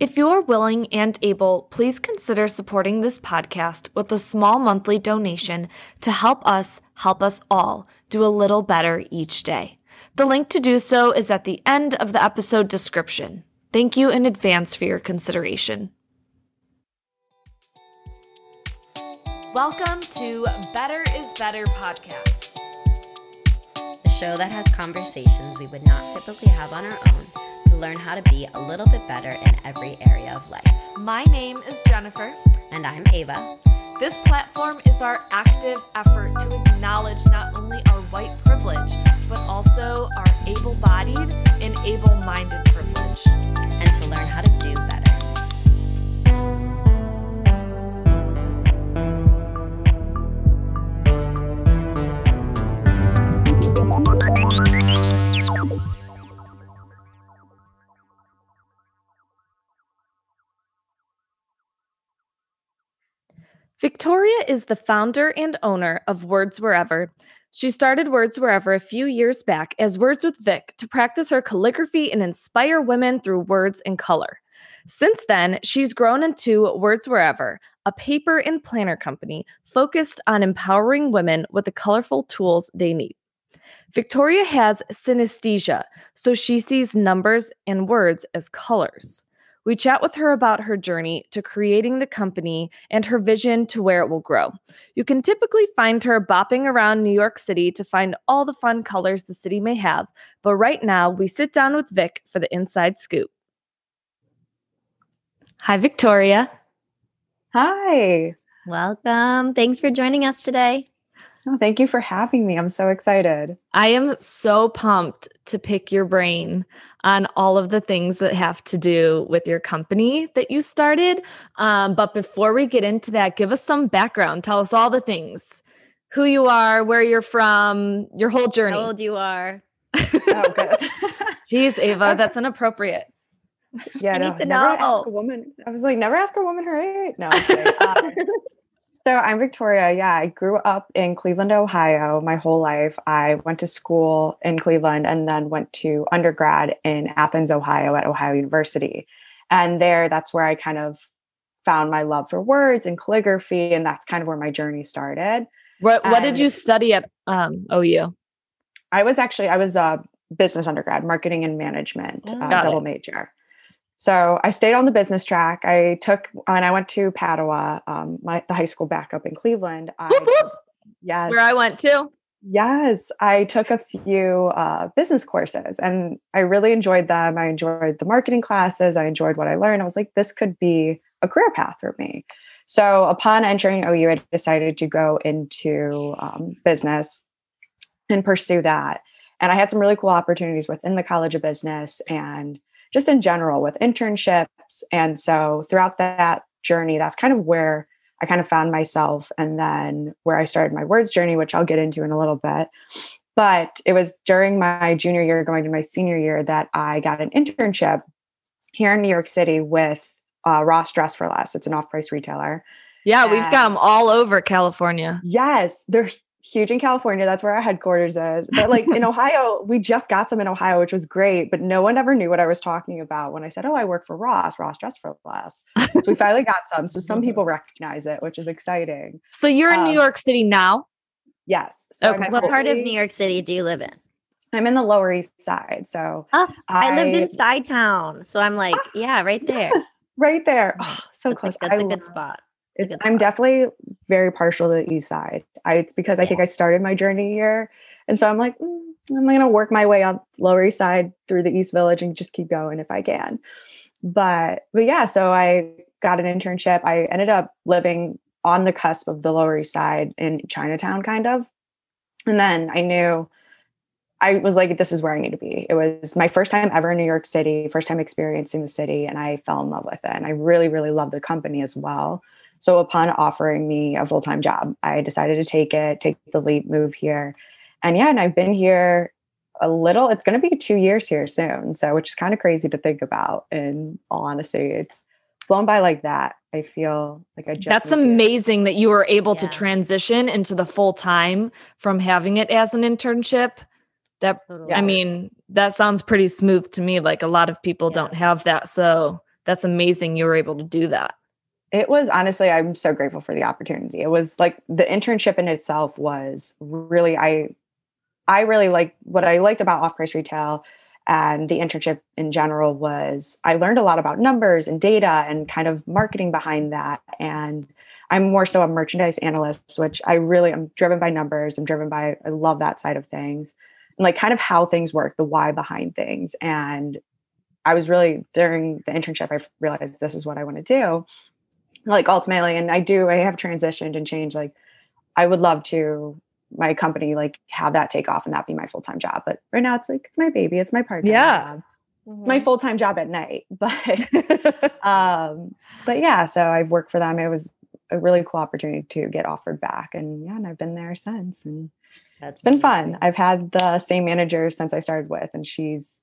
If you're willing and able, please consider supporting this podcast with a small monthly donation to help us help us all do a little better each day. The link to do so is at the end of the episode description. Thank you in advance for your consideration. Welcome to Better is Better podcast, the show that has conversations we would not typically have on our own to learn how to be a little bit better in every area of life. My name is Jennifer. And I'm Ava. This platform is our active effort to acknowledge not only our white privilege, but also our able bodied and able minded privilege. And to learn how to do better. Victoria is the founder and owner of Words Wherever. She started Words Wherever a few years back as Words with Vic to practice her calligraphy and inspire women through words and color. Since then, she's grown into Words Wherever, a paper and planner company focused on empowering women with the colorful tools they need. Victoria has synesthesia, so she sees numbers and words as colors. We chat with her about her journey to creating the company and her vision to where it will grow. You can typically find her bopping around New York City to find all the fun colors the city may have, but right now we sit down with Vic for the inside scoop. Hi, Victoria. Hi. Welcome. Thanks for joining us today. Oh, thank you for having me. I'm so excited. I am so pumped to pick your brain on all of the things that have to do with your company that you started. Um, but before we get into that, give us some background. Tell us all the things who you are, where you're from, your whole journey. How old you are. oh, good. Jeez, Ava, that's inappropriate. Yeah, I no, need to never know. ask a woman. I was like, never ask a woman her age. No. So I'm Victoria. Yeah, I grew up in Cleveland, Ohio my whole life. I went to school in Cleveland and then went to undergrad in Athens, Ohio at Ohio University. And there, that's where I kind of found my love for words and calligraphy. And that's kind of where my journey started. What What did you study at um, OU? I was actually, I was a business undergrad, marketing and management, Oh. uh, double major. So I stayed on the business track. I took when I went to Padua, um, my the high school back up in Cleveland. I, yes, That's where I went to. yes, I took a few uh, business courses, and I really enjoyed them. I enjoyed the marketing classes. I enjoyed what I learned. I was like, this could be a career path for me. So upon entering OU, I decided to go into um, business and pursue that. And I had some really cool opportunities within the College of Business and just in general with internships. And so throughout that journey, that's kind of where I kind of found myself and then where I started my words journey, which I'll get into in a little bit. But it was during my junior year, going to my senior year, that I got an internship here in New York City with uh, Ross Dress for Less. It's an off price retailer. Yeah, we've got them all over California. Yes, they're huge in California. That's where our headquarters is. But like in Ohio, we just got some in Ohio, which was great. But no one ever knew what I was talking about when I said, "Oh, I work for Ross, Ross Dress for Less." So we finally got some. So some people recognize it, which is exciting. So you're in Um, New York City now. Yes. So Okay. I'm What part of New York City do you live in? I'm in the Lower East Side. So Ah, I, lived in I- Stuytown, Town. So I'm like, yeah, right there. Yes, right there. Oh, so that's close. a, that's I a good love- spot. It's, good I'm definitely very partial to the east side. I, it's because I think I started my journey here. And so I'm like, mm, I'm going to work my way up Lower East Side through the East Village and just keep going if I can. But, but yeah, so I got an internship. I ended up living on the cusp of the Lower East Side in Chinatown, kind of. And then I knew I was like, this is where I need to be. It was my first time ever in New York City, first time experiencing the city, and I fell in love with it. And I really, really loved the company as well. So upon offering me a full time job, I decided to take it, take the leap, move here. And yeah, and I've been here a little, it's going to be two years here soon. So, which is kind of crazy to think about in all honesty. It's flown by like that. I feel like I just. That's amazing that you were able to transition into the full time from having it as an internship. That Totally. I mean, that sounds pretty smooth to me. Like a lot of people Yeah. don't have that. So that's amazing you were able to do that. It was honestly, I'm so grateful for the opportunity. It was like the internship in itself was really, I, I really like what I liked about off price retail and the internship in general was I learned a lot about numbers and data and kind of marketing behind that. And I'm more so a merchandise analyst, which I really am driven by numbers. I'm driven by, I love that side of things and like kind of how things work, the why behind things. And I was really during the internship, I realized this is what I want to do. Like ultimately, and I do, I have transitioned and changed. Like I would love to my company like have that take off and that be my full-time job. But right now it's like it's my baby, it's my part-time yeah. job. Mm-hmm. My full-time job at night. But um but yeah, so I've worked for them. It was a really cool opportunity to get offered back. And yeah, and I've been there since. And That's it's been fun. I've had the same manager since I started with, and she's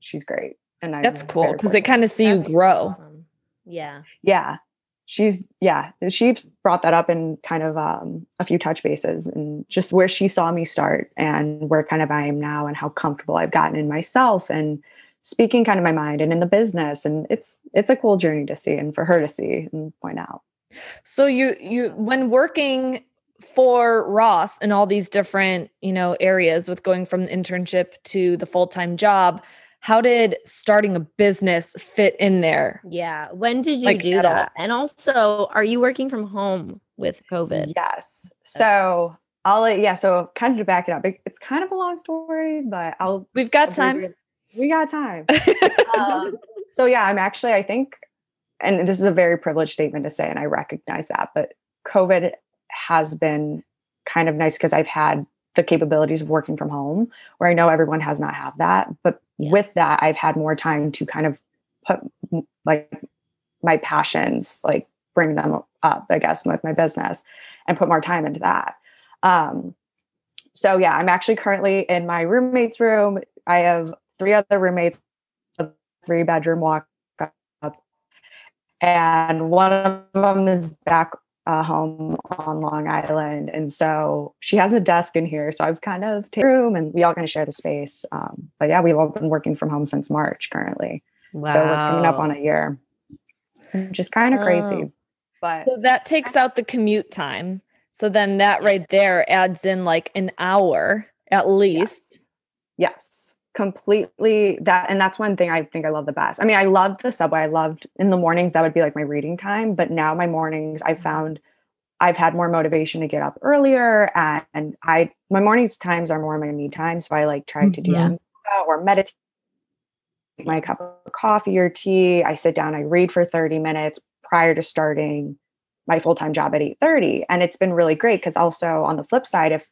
she's great. And that's I'm cool because they kind of see That's you grow. Awesome. Yeah. Yeah. She's yeah, she brought that up in kind of um, a few touch bases and just where she saw me start and where kind of I am now and how comfortable I've gotten in myself and speaking kind of my mind and in the business and it's it's a cool journey to see and for her to see and point out. So you you when working for Ross in all these different, you know, areas with going from internship to the full-time job, how did starting a business fit in there? Yeah. When did you like, do that? All? And also, are you working from home with COVID? Yes. So I'll yeah, so kind of to back it up. it's kind of a long story, but I'll we've got I'll time. We got time. um, so yeah, I'm actually, I think and this is a very privileged statement to say, and I recognize that, but COVID has been kind of nice because I've had the capabilities of working from home where I know everyone has not have that. But yeah. with that, I've had more time to kind of put like my passions, like bring them up, I guess, with my business and put more time into that. Um, so yeah, I'm actually currently in my roommate's room. I have three other roommates, a three bedroom walk up, and one of them is back uh, home on Long Island, and so she has a desk in here. So I've kind of taken room, and we all kind of share the space. Um, but yeah, we've all been working from home since March currently. Wow. So we're coming up on a year, which is kind of oh. crazy. But so that takes out the commute time. So then that right there adds in like an hour at least. Yes. yes completely that and that's one thing i think i love the best. I mean i loved the subway. I loved in the mornings that would be like my reading time but now my mornings i mm-hmm. found i've had more motivation to get up earlier and, and i my mornings times are more my me time so i like try to do mm-hmm. yeah. some or meditate my cup of coffee or tea. I sit down i read for 30 minutes prior to starting my full-time job at 8.30 and it's been really great because also on the flip side if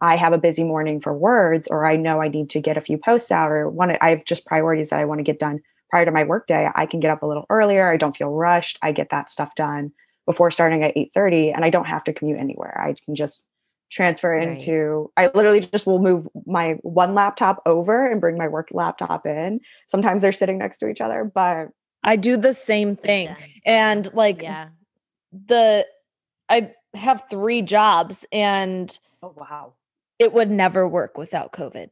I have a busy morning for words, or I know I need to get a few posts out, or one I have just priorities that I want to get done prior to my workday. I can get up a little earlier. I don't feel rushed. I get that stuff done before starting at 8:30 and I don't have to commute anywhere. I can just transfer right. into I literally just will move my one laptop over and bring my work laptop in. Sometimes they're sitting next to each other, but I do the same thing. Yeah. And like yeah. the I have 3 jobs and oh wow it would never work without COVID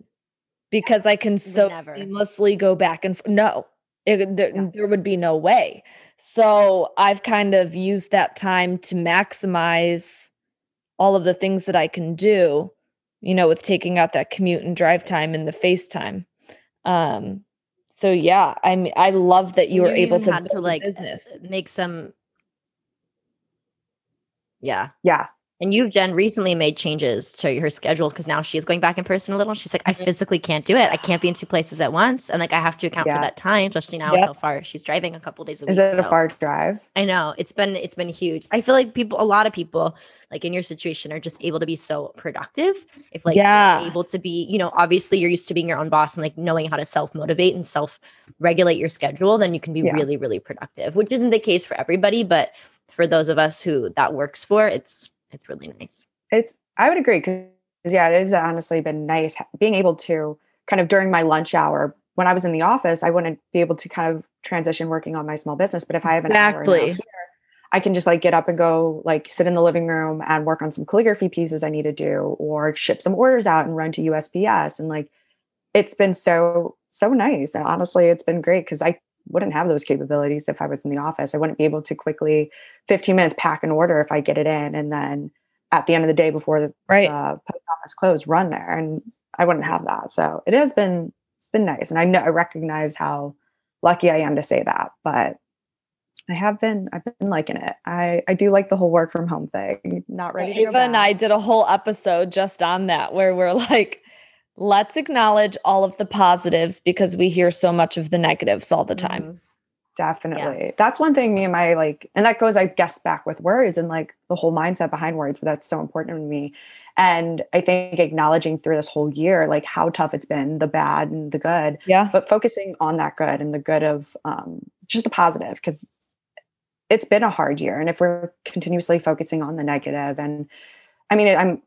because I can so never. seamlessly go back and f- no, it, there, yeah. there would be no way. So I've kind of used that time to maximize all of the things that I can do, you know, with taking out that commute and drive time and the FaceTime. Um, so yeah, I mean, I love that you, you were able to to like business. make some. Yeah. Yeah. And you, Jen, recently made changes to her schedule because now she's going back in person a little. She's like, I mm-hmm. physically can't do it. I can't be in two places at once. And like, I have to account yeah. for that time, especially now yep. how far she's driving a couple days a week. Is it so. a far drive? I know it's been, it's been huge. I feel like people, a lot of people like in your situation are just able to be so productive. If like, yeah. able to be, you know, obviously you're used to being your own boss and like knowing how to self motivate and self regulate your schedule, then you can be yeah. really, really productive, which isn't the case for everybody. But for those of us who that works for, it's, it's really nice. It's I would agree because yeah, it has honestly been nice being able to kind of during my lunch hour when I was in the office, I wouldn't be able to kind of transition working on my small business. But if I have an exactly. hour here, I can just like get up and go like sit in the living room and work on some calligraphy pieces I need to do or ship some orders out and run to USPS. And like it's been so, so nice. And honestly, it's been great because I wouldn't have those capabilities if I was in the office. I wouldn't be able to quickly 15 minutes pack an order if I get it in and then at the end of the day before the right. uh, post office closed run there and I wouldn't have that. So it has been it's been nice and I know I recognize how lucky I am to say that, but I have been I've been liking it. I I do like the whole work from home thing. Not ready Ava and I did a whole episode just on that where we're like let's acknowledge all of the positives because we hear so much of the negatives all the time. Mm-hmm. Definitely. Yeah. That's one thing me and my like, and that goes, I guess, back with words and like the whole mindset behind words, but that's so important to me. And I think acknowledging through this whole year, like how tough it's been, the bad and the good. Yeah. But focusing on that good and the good of um, just the positive, because it's been a hard year. And if we're continuously focusing on the negative, and I mean, I'm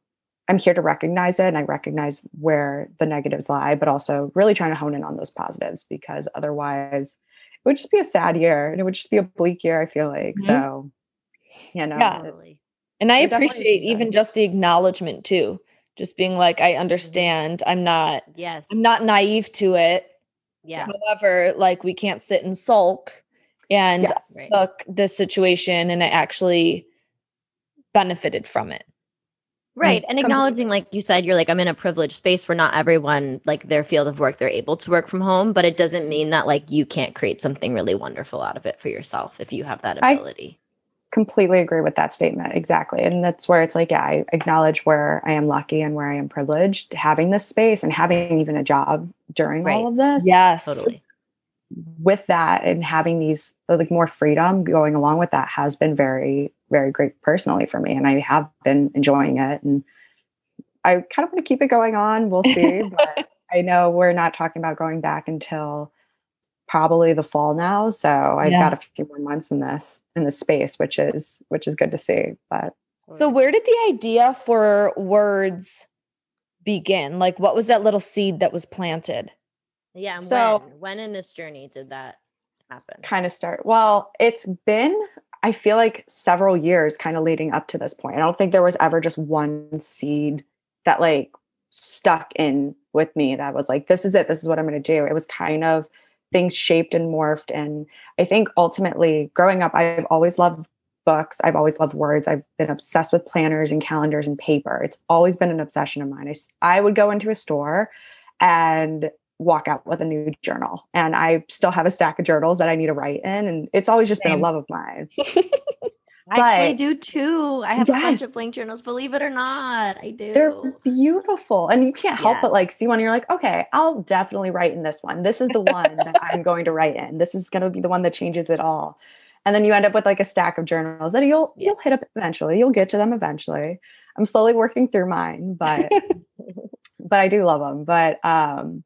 I'm here to recognize it and I recognize where the negatives lie, but also really trying to hone in on those positives because otherwise it would just be a sad year and it would just be a bleak year, I feel like. Mm-hmm. So, you know. Yeah. And I appreciate even just the acknowledgement too. Just being like, I mm-hmm. understand. I'm not, yes, I'm not naive to it. Yeah. However, like we can't sit and sulk and yes, suck right. this situation and I actually benefited from it. Right. And acknowledging, like you said, you're like, I'm in a privileged space where not everyone, like their field of work, they're able to work from home, but it doesn't mean that like you can't create something really wonderful out of it for yourself if you have that ability. I completely agree with that statement. Exactly. And that's where it's like, yeah, I acknowledge where I am lucky and where I am privileged having this space and having even a job during right. all of this. Yes. Totally with that and having these like more freedom going along with that has been very very great personally for me and i have been enjoying it and i kind of want to keep it going on we'll see but i know we're not talking about going back until probably the fall now so i've yeah. got a few more months in this in this space which is which is good to see but so where did the idea for words begin like what was that little seed that was planted yeah. So when, when in this journey did that happen? Kind of start. Well, it's been, I feel like several years kind of leading up to this point. I don't think there was ever just one seed that like stuck in with me that was like, this is it. This is what I'm going to do. It was kind of things shaped and morphed. And I think ultimately growing up, I've always loved books. I've always loved words. I've been obsessed with planners and calendars and paper. It's always been an obsession of mine. I, I would go into a store and walk out with a new journal. And I still have a stack of journals that I need to write in. And it's always just Same. been a love of mine. I actually do too. I have yes. a bunch of blank journals, believe it or not. I do. They're beautiful. And you can't help yeah. but like see one, you're like, okay, I'll definitely write in this one. This is the one that I'm going to write in. This is going to be the one that changes it all. And then you end up with like a stack of journals that you'll yeah. you'll hit up eventually. You'll get to them eventually. I'm slowly working through mine, but but I do love them. But um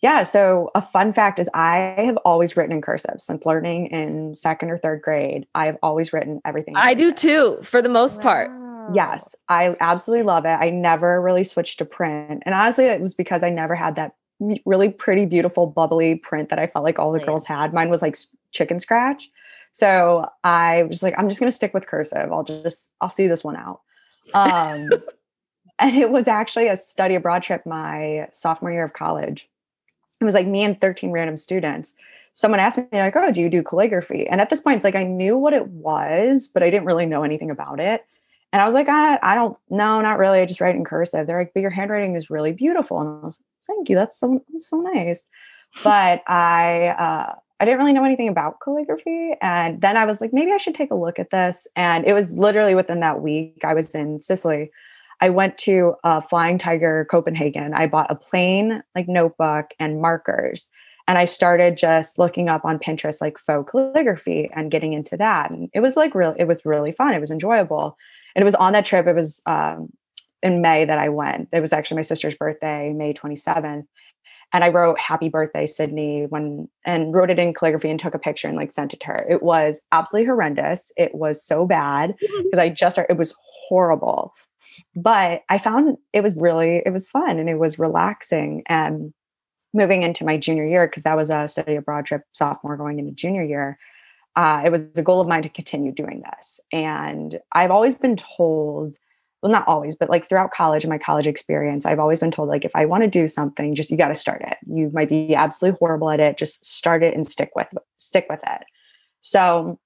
yeah. So a fun fact is I have always written in cursive since learning in second or third grade. I have always written everything. I do too, for the most wow. part. Yes, I absolutely love it. I never really switched to print. And honestly, it was because I never had that really pretty, beautiful, bubbly print that I felt like all the girls had. Mine was like chicken scratch. So I was like, I'm just going to stick with cursive. I'll just, I'll see this one out. Um, and it was actually a study abroad trip my sophomore year of college it was like me and 13 random students. Someone asked me like oh do you do calligraphy? And at this point it's like i knew what it was but i didn't really know anything about it. And i was like i, I don't no not really. I just write in cursive. They're like but your handwriting is really beautiful. And i was like thank you. That's so that's so nice. But i uh I didn't really know anything about calligraphy. And then I was like, maybe I should take a look at this. And it was literally within that week, I was in Sicily I went to uh, Flying Tiger Copenhagen. I bought a plain like notebook and markers. And I started just looking up on Pinterest like faux calligraphy and getting into that. And it was like real, it was really fun. It was enjoyable. And it was on that trip. It was um, in May that I went. It was actually my sister's birthday, May 27th. And I wrote happy birthday, Sydney, when and wrote it in calligraphy and took a picture and like sent it to her. It was absolutely horrendous. It was so bad because I just it was horrible but I found it was really, it was fun and it was relaxing. And moving into my junior year, because that was a study abroad trip, sophomore going into junior year, uh, it was a goal of mine to continue doing this. And I've always been told well, not always, but like throughout college and my college experience, I've always been told like if I want to do something, just you got to start it. You might be absolutely horrible at it, just start it and stick with stick with it. So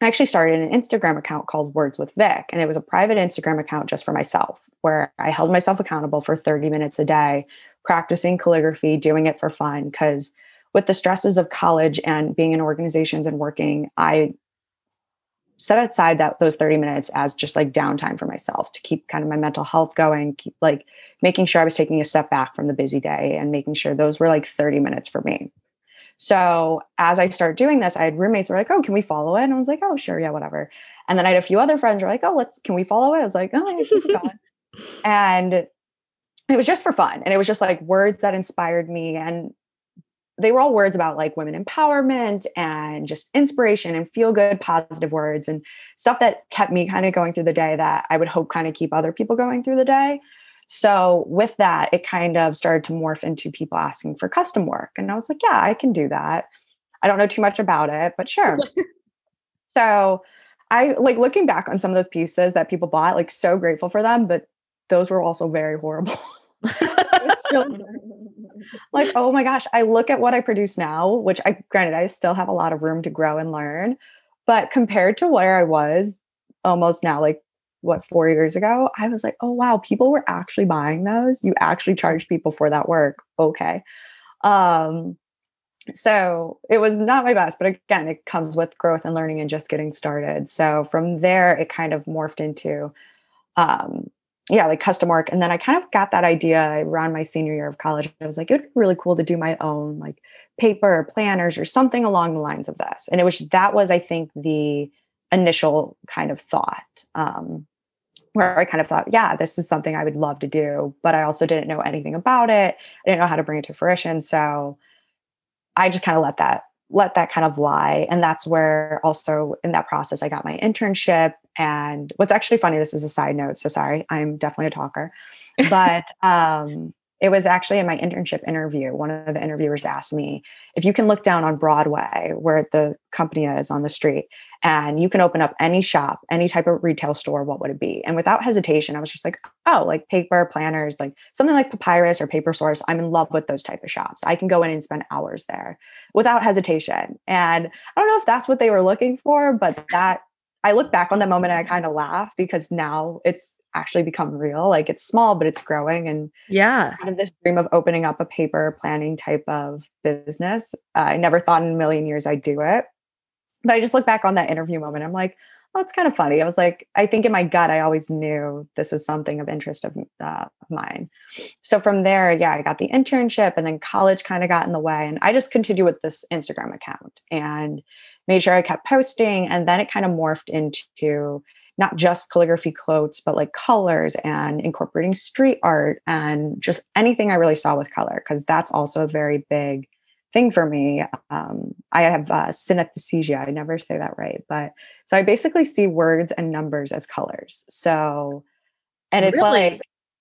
I actually started an Instagram account called Words with Vic, and it was a private Instagram account just for myself, where I held myself accountable for 30 minutes a day, practicing calligraphy, doing it for fun. Because with the stresses of college and being in organizations and working, I set aside that those 30 minutes as just like downtime for myself to keep kind of my mental health going keep like making sure i was taking a step back from the busy day and making sure those were like 30 minutes for me so as i started doing this i had roommates who were like oh can we follow it? And i was like oh sure yeah whatever. And then i had a few other friends who were like oh let's can we follow it? I was like oh yeah, keep going. And it was just for fun and it was just like words that inspired me and they were all words about like women empowerment and just inspiration and feel good positive words and stuff that kept me kind of going through the day that I would hope kind of keep other people going through the day. So with that, it kind of started to morph into people asking for custom work. And I was like, yeah, I can do that. I don't know too much about it, but sure. so I like looking back on some of those pieces that people bought, like so grateful for them, but those were also very horrible. still, like, oh my gosh, I look at what I produce now, which I granted I still have a lot of room to grow and learn. But compared to where I was almost now, like what, four years ago, I was like, oh wow, people were actually buying those. You actually charge people for that work. Okay. Um, so it was not my best, but again, it comes with growth and learning and just getting started. So from there, it kind of morphed into um, yeah, like custom work. And then I kind of got that idea around my senior year of college. I was like, it would be really cool to do my own like paper or planners or something along the lines of this. And it was that was, I think, the initial kind of thought. Um, where I kind of thought, yeah, this is something I would love to do, but I also didn't know anything about it. I didn't know how to bring it to fruition. So I just kind of let that let that kind of lie. And that's where also in that process, I got my internship. And what's actually funny, this is a side note. So sorry, I'm definitely a talker. But um, it was actually in my internship interview. One of the interviewers asked me if you can look down on Broadway, where the company is on the street, and you can open up any shop, any type of retail store, what would it be? And without hesitation, I was just like, oh, like paper planners, like something like Papyrus or Paper Source. I'm in love with those type of shops. I can go in and spend hours there without hesitation. And I don't know if that's what they were looking for, but that I look back on that moment and I kind of laugh because now it's actually become real. Like it's small, but it's growing. And yeah, kind of this dream of opening up a paper planning type of business. Uh, I never thought in a million years I'd do it. But I just look back on that interview moment. I'm like, oh, it's kind of funny. I was like, I think in my gut, I always knew this was something of interest of, uh, of mine. So from there, yeah, I got the internship and then college kind of got in the way. And I just continued with this Instagram account and made sure I kept posting. And then it kind of morphed into not just calligraphy quotes, but like colors and incorporating street art and just anything I really saw with color, because that's also a very big thing for me. Um, I have uh, synesthesia. I never say that right, but so I basically see words and numbers as colors. So, and it's really? like,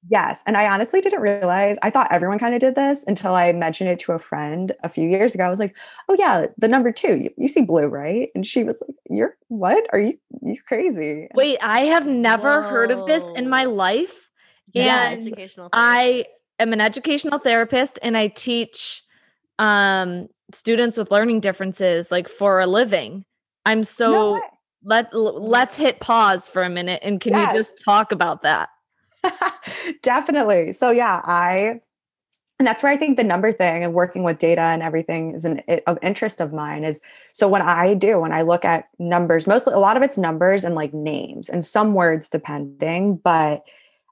yes. And I honestly didn't realize, I thought everyone kind of did this until I mentioned it to a friend a few years ago. I was like, oh, yeah, the number two, you, you see blue, right? And she was like, you're what? Are you, you crazy? Wait, I have never Whoa. heard of this in my life. And I am an educational therapist and I teach um students with learning differences like for a living. I'm so no let let's hit pause for a minute and can yes. you just talk about that? Definitely. So yeah, I and that's where I think the number thing and working with data and everything is an of interest of mine is so when I do when I look at numbers mostly a lot of it's numbers and like names and some words depending but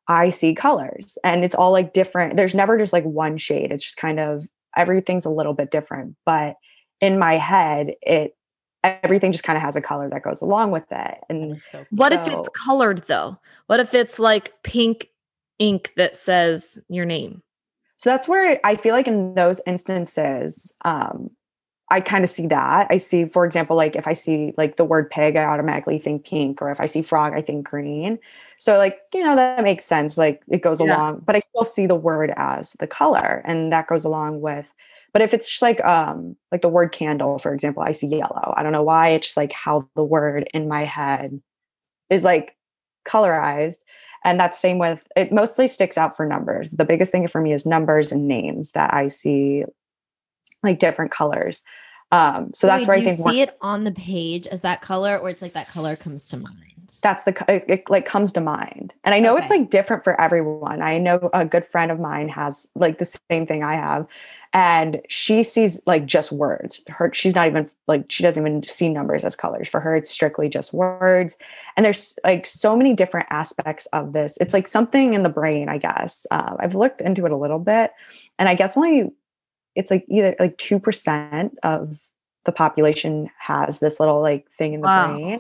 I see colors and it's all like different there's never just like one shade it's just kind of everything's a little bit different but in my head it everything just kind of has a color that goes along with it and so, what so, if it's colored though? What if it's like pink ink that says your name? So that's where i feel like in those instances um I kind of see that. I see, for example, like if I see like the word pig, I automatically think pink, or if I see frog, I think green. So, like, you know, that makes sense. Like it goes yeah. along, but I still see the word as the color, and that goes along with. But if it's just like um like the word candle, for example, I see yellow. I don't know why. It's just like how the word in my head is like colorized. And that's same with it mostly sticks out for numbers. The biggest thing for me is numbers and names that I see like different colors. Um, so that's where I think see it on the page as that color, or it's like that color comes to mind. That's the it, it like comes to mind, and I know okay. it's like different for everyone. I know a good friend of mine has like the same thing I have, and she sees like just words. Her she's not even like she doesn't even see numbers as colors. For her, it's strictly just words. And there's like so many different aspects of this. It's like something in the brain, I guess. Uh, I've looked into it a little bit, and I guess only it's like either like 2% of the population has this little like thing in the wow. brain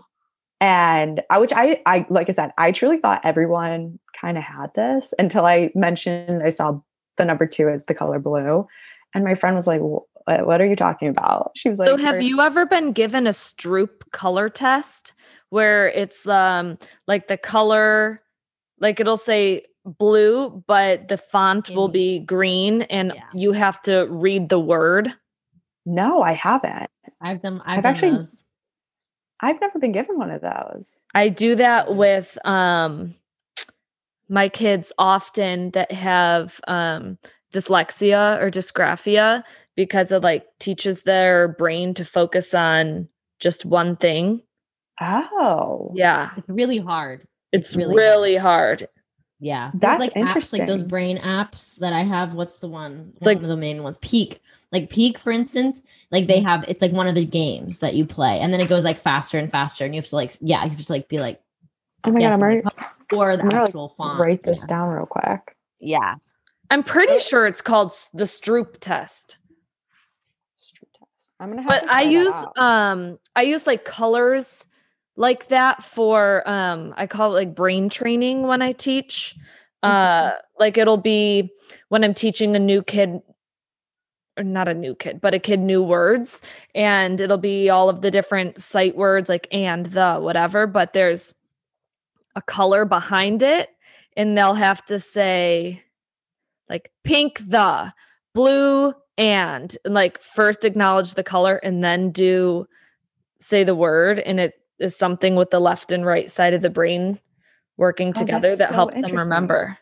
and I, which I, I, like I said, I truly thought everyone kind of had this until I mentioned I saw the number two as the color blue, and my friend was like, "What are you talking about?" She was like, "So have you ever been given a Stroop color test where it's um like the color, like it'll say blue, but the font will be green and yeah. you have to read the word? No, I haven't. I've done I've, I've done actually those. I've never been given one of those. I do that with um my kids often that have um dyslexia or dysgraphia because it like teaches their brain to focus on just one thing. Oh. Yeah. It's really hard. It's, it's really, really hard. hard. Yeah. That's like interesting. apps like those brain apps that I have. What's the one? It's one like of the main ones. Peak. Like Peak, for instance, like they mm-hmm. have it's like one of the games that you play, and then it goes like faster and faster, and you have to like yeah, you have to like be like Oh my god, I'm ready or the I'm actual like font. Write this yeah. down real quick. Yeah. I'm pretty sure it's called the Stroop test. Stroop test. I'm gonna have But I use um I use like colors like that for um I call it like brain training when I teach. Uh mm-hmm. like it'll be when I'm teaching a new kid or not a new kid, but a kid new words and it'll be all of the different sight words like and the whatever, but there's a color behind it and they'll have to say like pink the blue and, and like first acknowledge the color and then do say the word and it is something with the left and right side of the brain working oh, together that so helps them remember.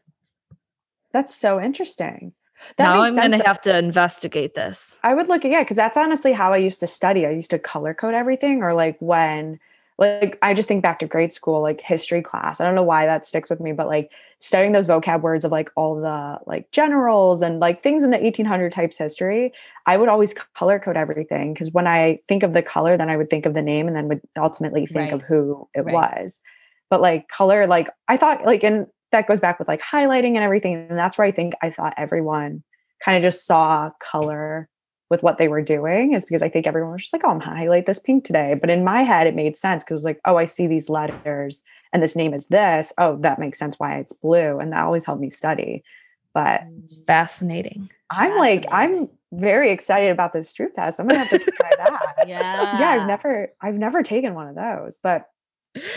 That's so interesting. That now I'm going to have to investigate this. I would look at yeah, because that's honestly how I used to study. I used to color code everything, or like when like I just think back to grade school, like history class. I don't know why that sticks with me, but like studying those vocab words of like all the like generals and like things in the 1800 types history, I would always color code everything because when I think of the color, then I would think of the name and then would ultimately think right. of who it right. was. But like color, like I thought, like, and that goes back with like highlighting and everything. And that's where I think I thought everyone kind of just saw color with what they were doing is because I think everyone was just like, oh, I'm gonna highlight this pink today. But in my head, it made sense because it was like, oh, I see these letters and this name is this. Oh, that makes sense why it's blue. And that always helped me study. But it's fascinating. I'm like. I'm very excited about this Stroop test. I'm gonna have to try that. yeah. Yeah. I've never, I've never taken one of those. But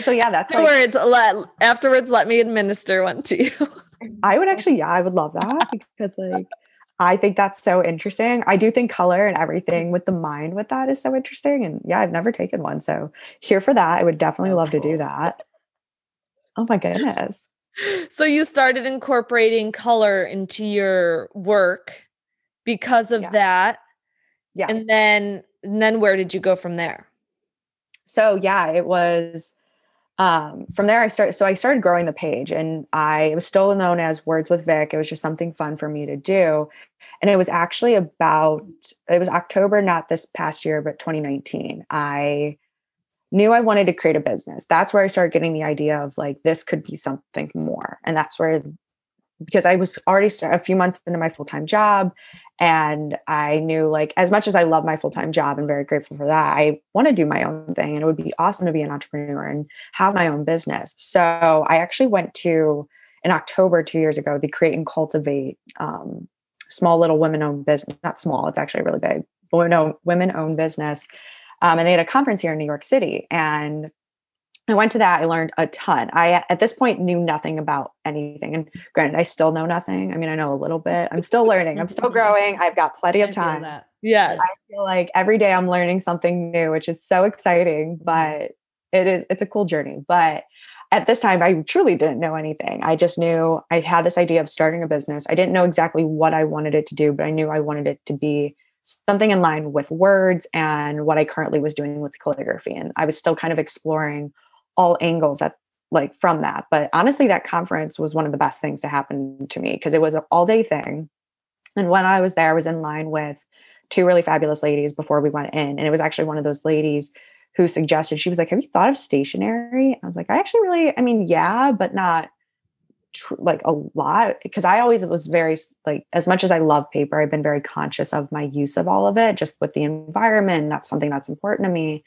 so yeah, that's afterwards. Like, let afterwards, let me administer one to you. I would actually, yeah, I would love that because like I think that's so interesting. I do think color and everything with the mind with that is so interesting. And yeah, I've never taken one. So here for that. I would definitely oh, love to do that. Oh my goodness. So you started incorporating color into your work because of yeah. that. Yeah. And then and then where did you go from there? So yeah, it was um, from there, I started. So I started growing the page, and I was still known as Words with Vic. It was just something fun for me to do, and it was actually about. It was October, not this past year, but 2019. I knew I wanted to create a business. That's where I started getting the idea of like this could be something more, and that's where because I was already start, a few months into my full time job, and I knew like as much as I love my full time job and very grateful for that, I want to do my own thing, and it would be awesome to be an entrepreneur and have my own business. So I actually went to in October two years ago the Create and Cultivate um, small little women owned business. Not small, it's actually really big. Women owned business. Um, and they had a conference here in New York City, and I went to that. I learned a ton. I, at this point, knew nothing about anything. And granted, I still know nothing. I mean, I know a little bit. I'm still learning. I'm still growing. I've got plenty of time. Yes. I feel like every day I'm learning something new, which is so exciting, mm-hmm. but it is, it's a cool journey. But at this time, I truly didn't know anything. I just knew I had this idea of starting a business. I didn't know exactly what I wanted it to do, but I knew I wanted it to be something in line with words and what I currently was doing with calligraphy. And I was still kind of exploring all angles at like from that. But honestly, that conference was one of the best things to happen to me because it was an all day thing. And when I was there, I was in line with two really fabulous ladies before we went in. And it was actually one of those ladies who suggested, she was like, Have you thought of stationery? I was like, I actually really, I mean, yeah, but not tr- like a lot. Because I always was very, like, as much as I love paper, I've been very conscious of my use of all of it, just with the environment. That's something that's important to me.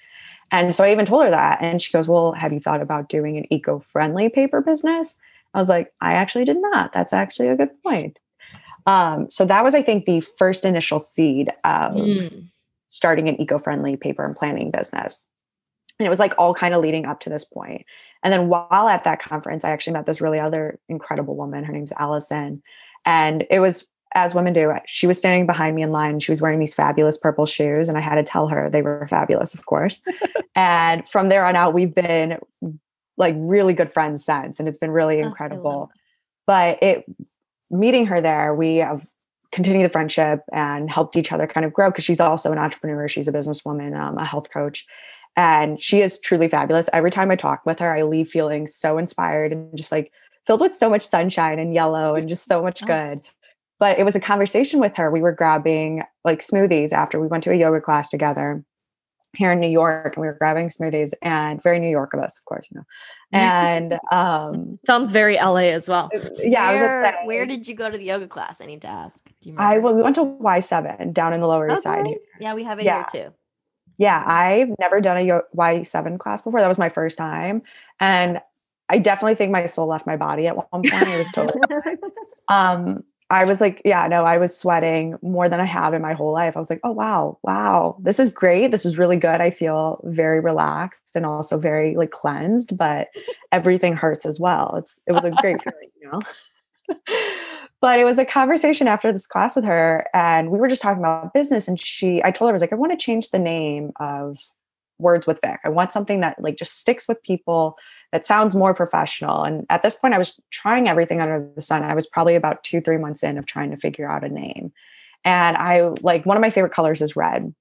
And so I even told her that. And she goes, Well, have you thought about doing an eco friendly paper business? I was like, I actually did not. That's actually a good point. Um, so that was, I think, the first initial seed of mm. starting an eco friendly paper and planning business. And it was like all kind of leading up to this point. And then while at that conference, I actually met this really other incredible woman. Her name's Allison. And it was as women do, she was standing behind me in line. She was wearing these fabulous purple shoes, and I had to tell her they were fabulous, of course. and from there on out, we've been like really good friends since, and it's been really oh, incredible. Oh, but it meeting her there, we have continued the friendship and helped each other kind of grow because she's also an entrepreneur. She's a businesswoman, um, a health coach, and she is truly fabulous. Every time I talk with her, I leave feeling so inspired and just like filled with so much sunshine and yellow and just so much oh. good. But it was a conversation with her. We were grabbing like smoothies after we went to a yoga class together here in New York and we were grabbing smoothies and very New York of us, of course, you know. And um sounds very LA as well. Uh, yeah, where, I was saying, where did you go to the yoga class? I need to ask. Do you remember? I well, we went to Y7 down in the Lower East Side. Here. Yeah, we have it yeah. here too. Yeah, I've never done a Y7 class before. That was my first time. And I definitely think my soul left my body at one point. It was totally um I was like, yeah, no, I was sweating more than I have in my whole life. I was like, oh wow, wow, this is great. This is really good. I feel very relaxed and also very like cleansed, but everything hurts as well. It's it was a great feeling, you know. but it was a conversation after this class with her, and we were just talking about business. And she, I told her, I was like, I want to change the name of words with Vic. I want something that like just sticks with people that sounds more professional. And at this point, I was trying everything under the sun. I was probably about two, three months in of trying to figure out a name. And I like one of my favorite colors is red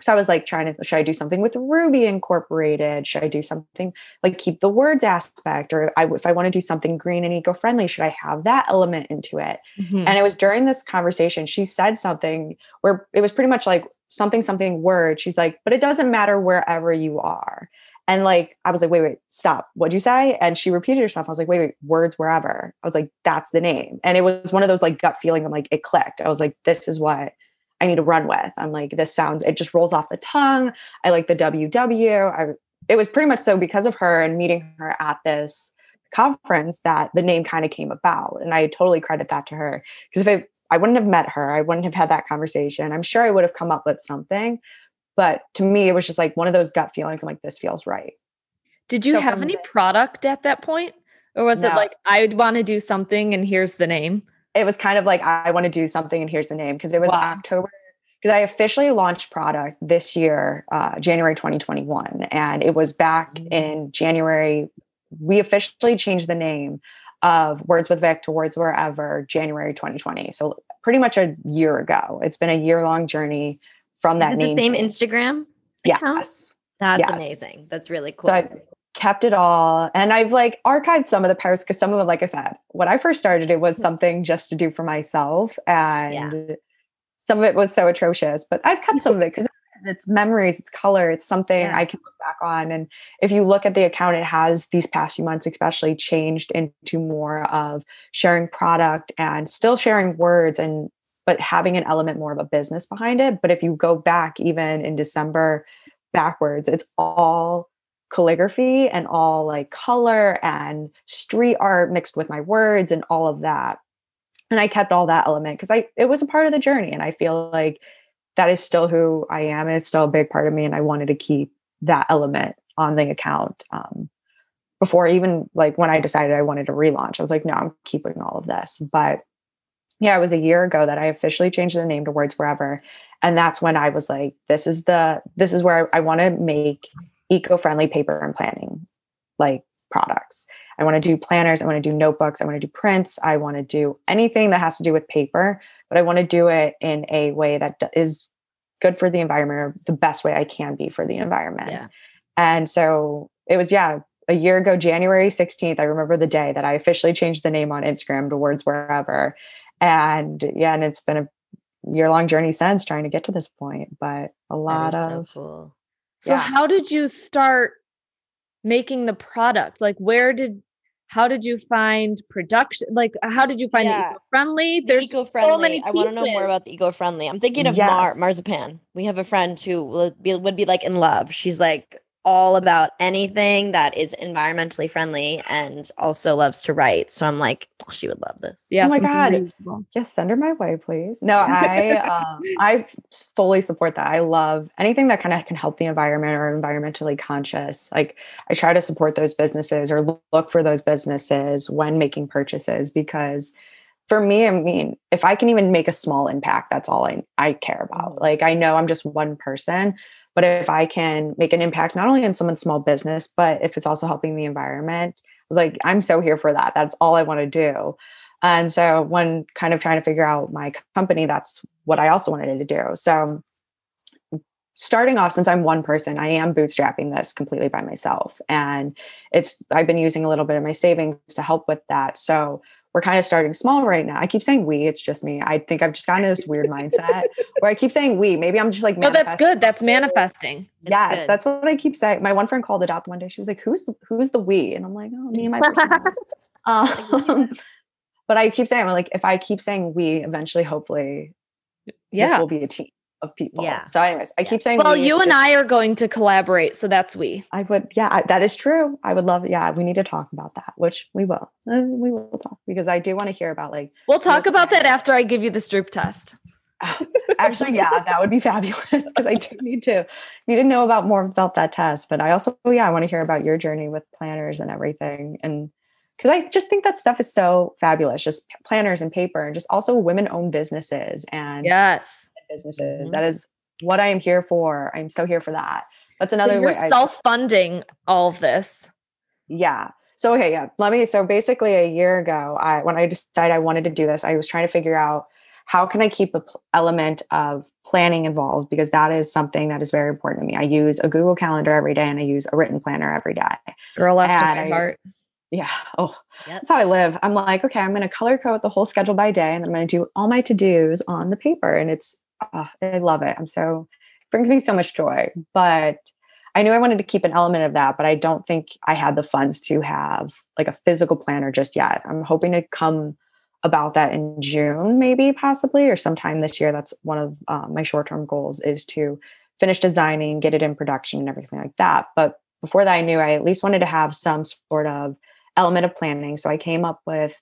so I was like trying to should I do something with Ruby incorporated? Should I do something like keep the words aspect? Or I, if I want to do something green and eco friendly, should I have that element into it? Mm-hmm. And it was during this conversation, she said something where it was pretty much like something, something word. She's like, but it doesn't matter wherever you are. And like, I was like, wait, wait, stop. What'd you say? And she repeated herself. I was like, wait, wait, words wherever. I was like, that's the name. And it was one of those like gut feeling. I'm like, it clicked. I was like, this is what I need to run with. I'm like, this sounds, it just rolls off the tongue. I like the WW. I, it was pretty much so because of her and meeting her at this conference that the name kind of came about. And I totally credit that to her. Because if I, I wouldn't have met her, I wouldn't have had that conversation. I'm sure I would have come up with something. But to me, it was just like one of those gut feelings. I'm like, this feels right. Did you so have any product at that point? Or was no. it like, I would want to do something and here's the name? it was kind of like I want to do something and here's the name because it was wow. October because I officially launched product this year, uh, January 2021, and it was back mm-hmm. in January. We officially changed the name of Words with Vic to Words Wherever January 2020. So pretty much a year ago. It's been a year long journey from that name. The same. Instagram. Account? Yes. That's yes. amazing. That's really cool. So I've kept it all and i've like archived some of the posts because some of them like i said when i first started it was hmm. something just to do for myself and yeah. some of it was so atrocious but i've kept some of it because it's memories it's color it's something yeah. i can look back on and if you look at the account it has these past few months especially changed into more of sharing product and still sharing words and but having an element more of a business behind it but if you go back even in december backwards it's all calligraphy and all like color and street art mixed with my words and all of that. And I kept all that element because I it was a part of the journey. And I feel like that is still who I am. It's still a big part of me. And I wanted to keep that element on the account. Um, before even like when I decided I wanted to relaunch, I was like, no, I'm keeping all of this. But yeah, it was a year ago that I officially changed the name to Words Wherever. And that's when I was like, this is the this is where I, I want to make eco-friendly paper and planning like products. I want to do planners. I want to do notebooks. I want to do prints. I want to do anything that has to do with paper, but I want to do it in a way that is good for the environment or the best way I can be for the environment. Yeah. And so it was, yeah, a year ago, January 16th, I remember the day that I officially changed the name on Instagram to Words Wherever. And yeah, and it's been a year long journey since trying to get to this point, but a lot of. So, cool. so yeah. how did you start making the product? Like, where did how did you find production like how did you find yeah. it eco-friendly there's eco-friendly so many i want to know more about the eco-friendly i'm thinking of yes. Mar- marzipan we have a friend who would be, would be like in love she's like all about anything that is environmentally friendly and also loves to write. So I'm like, oh, she would love this. Yeah. Oh my god. Reasonable. Yes, send her my way, please. No, I um, I fully support that. I love anything that kind of can help the environment or environmentally conscious. Like I try to support those businesses or look for those businesses when making purchases because for me, I mean, if I can even make a small impact, that's all I, I care about. Mm-hmm. Like I know I'm just one person, but if I can make an impact not only in someone's small business, but if it's also helping the environment, I was like, I'm so here for that. That's all I want to do. And so when kind of trying to figure out my company, that's what I also wanted to do. So starting off since I'm one person, I am bootstrapping this completely by myself. And it's I've been using a little bit of my savings to help with that. So we're kind of starting small right now. I keep saying we, it's just me. I think I've just gotten this weird mindset where I keep saying we. Maybe I'm just like, no, that's good. That's manifesting. yes, good. that's what I keep saying. My one friend called it out one day. She was like, who's, who's the we? And I'm like, oh, me and my um, but I keep saying, like, if I keep saying we, eventually, hopefully, yeah. this will be a team of people. Yeah. So, anyways, I yeah. keep saying. Well, we, you and I are going to collaborate, so that's we. I would, yeah, I, that is true. I would love, yeah, we need to talk about that, which we will. Uh, we will talk because I do want to hear about like. We'll talk about that after I give you the Stroop test. Actually, yeah, that would be fabulous because I do need to need to know about more about that test. But I also, yeah, I want to hear about your journey with planners and everything, and because I just think that stuff is so fabulous. Just planners and paper, and just also women-owned businesses and yes, businesses. Mm-hmm. That is what I am here for. I'm so here for that. That's another so you're way. self-funding all of this. Yeah. So okay, yeah. Let me. So basically, a year ago, I when I decided I wanted to do this, I was trying to figure out how can I keep a pl- element of planning involved because that is something that is very important to me. I use a Google Calendar every day and I use a written planner every day. Girl after my I, heart. Yeah. Oh, yep. that's how I live. I'm like, okay, I'm going to color code the whole schedule by day, and I'm going to do all my to dos on the paper, and it's oh, I love it. I'm so it brings me so much joy. But I knew I wanted to keep an element of that, but I don't think I had the funds to have like a physical planner just yet. I'm hoping to come about that in June, maybe possibly, or sometime this year. That's one of uh, my short term goals is to finish designing, get it in production, and everything like that. But before that, I knew I at least wanted to have some sort of element of planning. So I came up with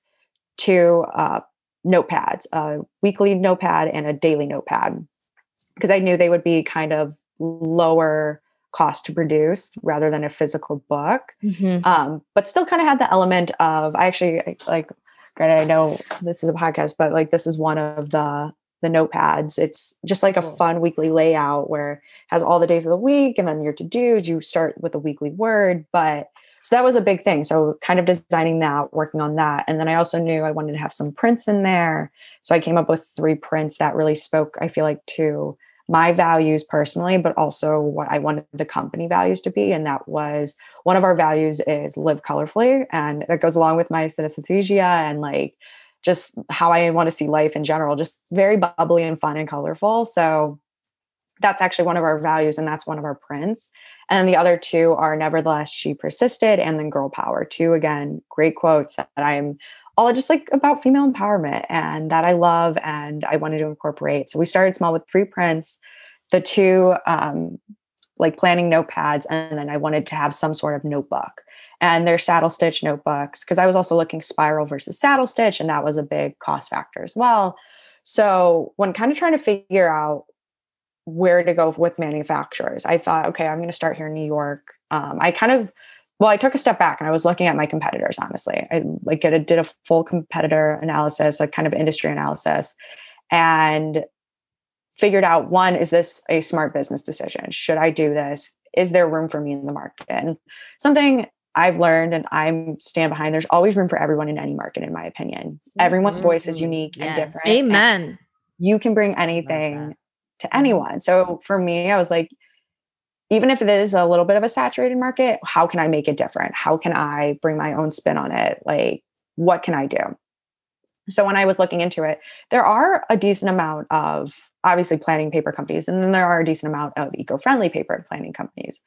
two uh, notepads, a weekly notepad and a daily notepad, because I knew they would be kind of lower cost to produce rather than a physical book. Mm-hmm. Um, but still kind of had the element of I actually like granted I know this is a podcast, but like this is one of the the notepads. It's just like a fun weekly layout where has all the days of the week and then your to-dos. You start with a weekly word, but so that was a big thing. So kind of designing that working on that. And then i also knew i wanted to have some prints in there. So i came up with three prints that really spoke i feel like to my values personally but also what i wanted the company values to be. And that was one of our values is live colorfully. And that goes along with my synesthesia and like just how i want to see life in general just very bubbly and fun and colorful. So that's actually one of our values and that's one of our prints. And the other two are nevertheless she persisted and then girl power two again great quotes that i'm all just like about female empowerment and that i love and i wanted to incorporate. So we started small with three prints the two um, like planning notepads and then i wanted to have some sort of notebook and they're saddle stitch notebooks because i was also looking spiral versus saddle stitch and that was a big cost factor as well. So when kind of trying to figure out where to go with manufacturers. I thought, okay, I'm going to start here in New York. Um, I kind of, well, I took a step back and I was looking at my competitors. Honestly, I like did a full competitor analysis, a kind of industry analysis, and figured out one: is this a smart business decision? Should I do this? Is there room for me in the market? And something I've learned and I'm stand behind there's always room for everyone in any market in my opinion. Everyone's mm-hmm. voice is mm-hmm. unique yes. and different. Amen. And you can bring anything to mm-hmm. anyone. So for me, I was like even if it is a little bit of a saturated market, how can I make it different? How can I bring my own spin on it? Like what can I do? So when I was looking into it, there are a decent amount of obviously planning paper companies, and then there are a decent amount of eco-friendly paper planning companies.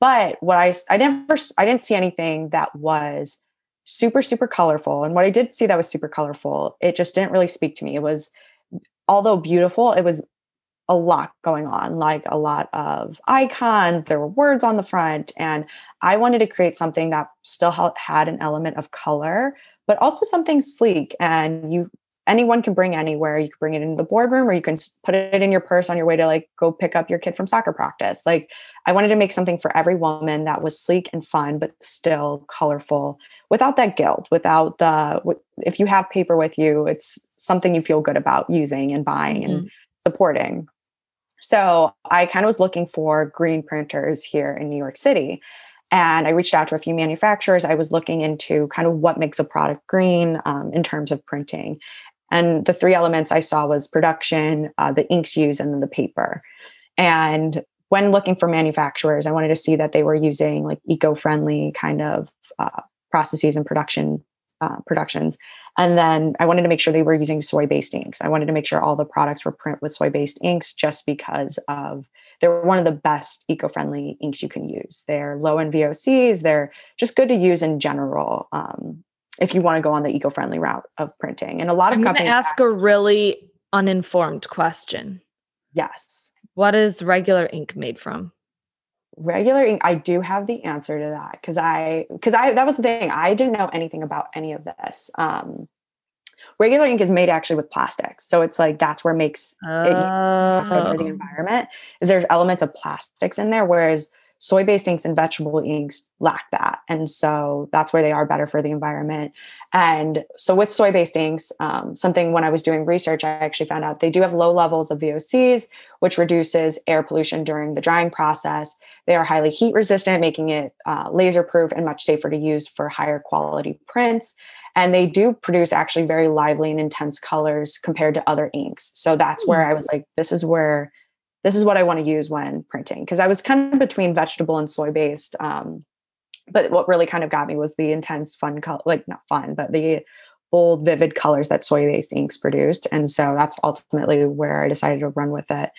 But what I I never I didn't see anything that was super super colorful. And what I did see that was super colorful, it just didn't really speak to me. It was although beautiful, it was a lot going on, like a lot of icons. There were words on the front, and I wanted to create something that still had an element of color, but also something sleek. And you anyone can bring anywhere. You can bring it into the boardroom or you can put it in your purse on your way to like go pick up your kid from soccer practice. Like I wanted to make something for every woman that was sleek and fun, but still colorful without that guilt, without the, if you have paper with you, it's something you feel good about using and buying mm-hmm. Supporting. So I kind of was looking for green printers here in New York City. And I reached out to a few manufacturers. I was looking into kind of what makes a product green um, in terms of printing. And the three elements I saw was production, uh, the inks used, and then the paper. And when looking for manufacturers, I wanted to see that they were using like eco-friendly kind of uh, processes and production uh, productions. And then I wanted to make sure they were using soy-based inks. I wanted to make sure all the products were print with soy-based inks, just because of they're one of the best eco-friendly inks you can use. They're low in VOCs. They're just good to use in general. Um, if you want to go on the eco-friendly route of printing. And a lot of I'm companies ask a really uninformed question. Yes. What is regular ink made from? Regular ink, I do have the answer to that because I because I that was the thing. I didn't know anything about any of this. Um regular ink is made actually with plastics. So it's like that's where it makes oh. it for the oh. environment. Is there's elements of plastics in there, whereas soy based inks and vegetable inks lack that. And so that's where they are better for the environment. And so with soy based inks, um, something when I was doing research, I actually found out they do have low levels of VOCs, which reduces air pollution during the drying process. They are highly heat resistant, making it uh, laser proof and much safer to use for higher quality prints. And they do produce actually very lively and intense colors compared to other inks. So that's where hmm. I was like, this is where this is what I want to use when printing. Because I was kind of between vegetable and soy based. Um, but what really kind of got me was the intense fun color, like not fun, but the bold, vivid colors that soy based inks produced. And so that's ultimately where I decided to run with it.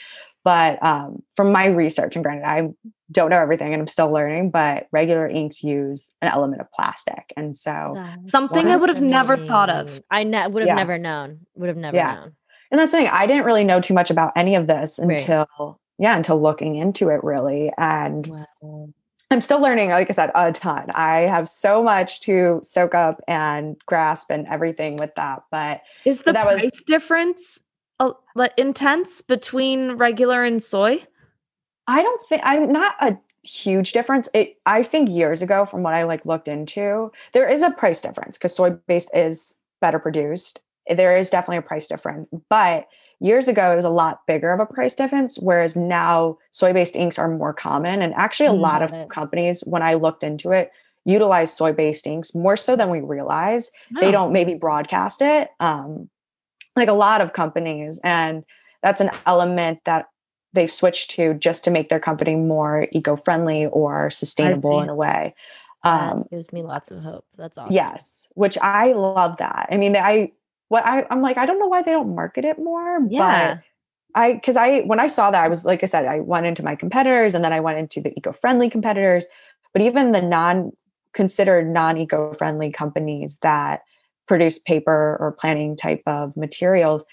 But um, from my research, and granted, I don't know everything and I'm still learning, but regular inks use an element of plastic. And so something I would have never thought of. I ne- would have yeah. never known, would have never yeah. known and that's the thing i didn't really know too much about any of this until right. yeah until looking into it really and wow. i'm still learning like i said a ton i have so much to soak up and grasp and everything with that but is the that price was, difference intense between regular and soy i don't think i'm not a huge difference it i think years ago from what i like looked into there is a price difference because soy based is better produced there is definitely a price difference. But years ago, it was a lot bigger of a price difference, whereas now soy based inks are more common. And actually, a mm-hmm. lot of companies, when I looked into it, utilize soy based inks more so than we realize. Oh. They don't maybe broadcast it, um, like a lot of companies. And that's an element that they've switched to just to make their company more eco friendly or sustainable in a way. Um, gives me lots of hope. That's awesome. Yes, which I love that. I mean, I what I, I'm like, I don't know why they don't market it more, yeah. but I, cause I, when I saw that, I was, like I said, I went into my competitors and then I went into the eco-friendly competitors, but even the non considered non-eco-friendly companies that produce paper or planning type of materials,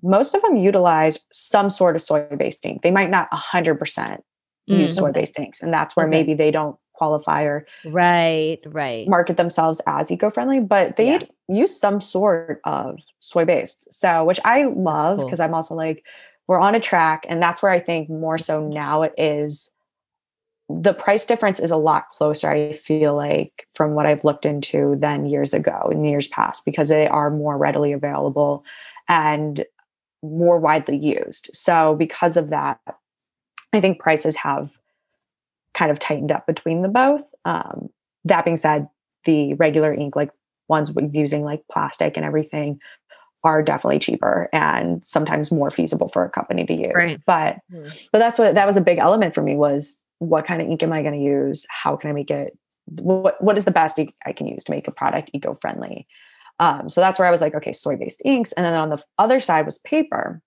most of them utilize some sort of soy-based ink. They might not 100% mm, use soy-based inks. And that's where okay. maybe they don't qualify or right right market themselves as eco-friendly but they yeah. use some sort of soy based so which i love because cool. i'm also like we're on a track and that's where i think more so mm-hmm. now it is the price difference is a lot closer i feel like from what i've looked into than years ago in years past because they are more readily available and more widely used so because of that i think prices have kind of tightened up between the both. Um, that being said, the regular ink, like ones using like plastic and everything, are definitely cheaper and sometimes more feasible for a company to use. Right. But mm-hmm. but that's what that was a big element for me was what kind of ink am I going to use? How can I make it? What what is the best ink I can use to make a product eco friendly? Um, so that's where I was like, okay, soy based inks, and then on the other side was paper.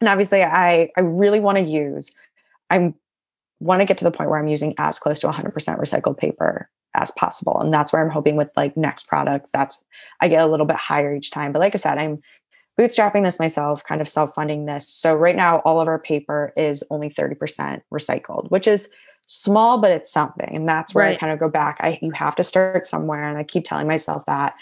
And obviously, I I really want to use. I want to get to the point where I'm using as close to 100% recycled paper as possible, and that's where I'm hoping with like next products. That's I get a little bit higher each time. But like I said, I'm bootstrapping this myself, kind of self funding this. So right now, all of our paper is only 30% recycled, which is small, but it's something. And that's where right. I kind of go back. I you have to start somewhere. And I keep telling myself that.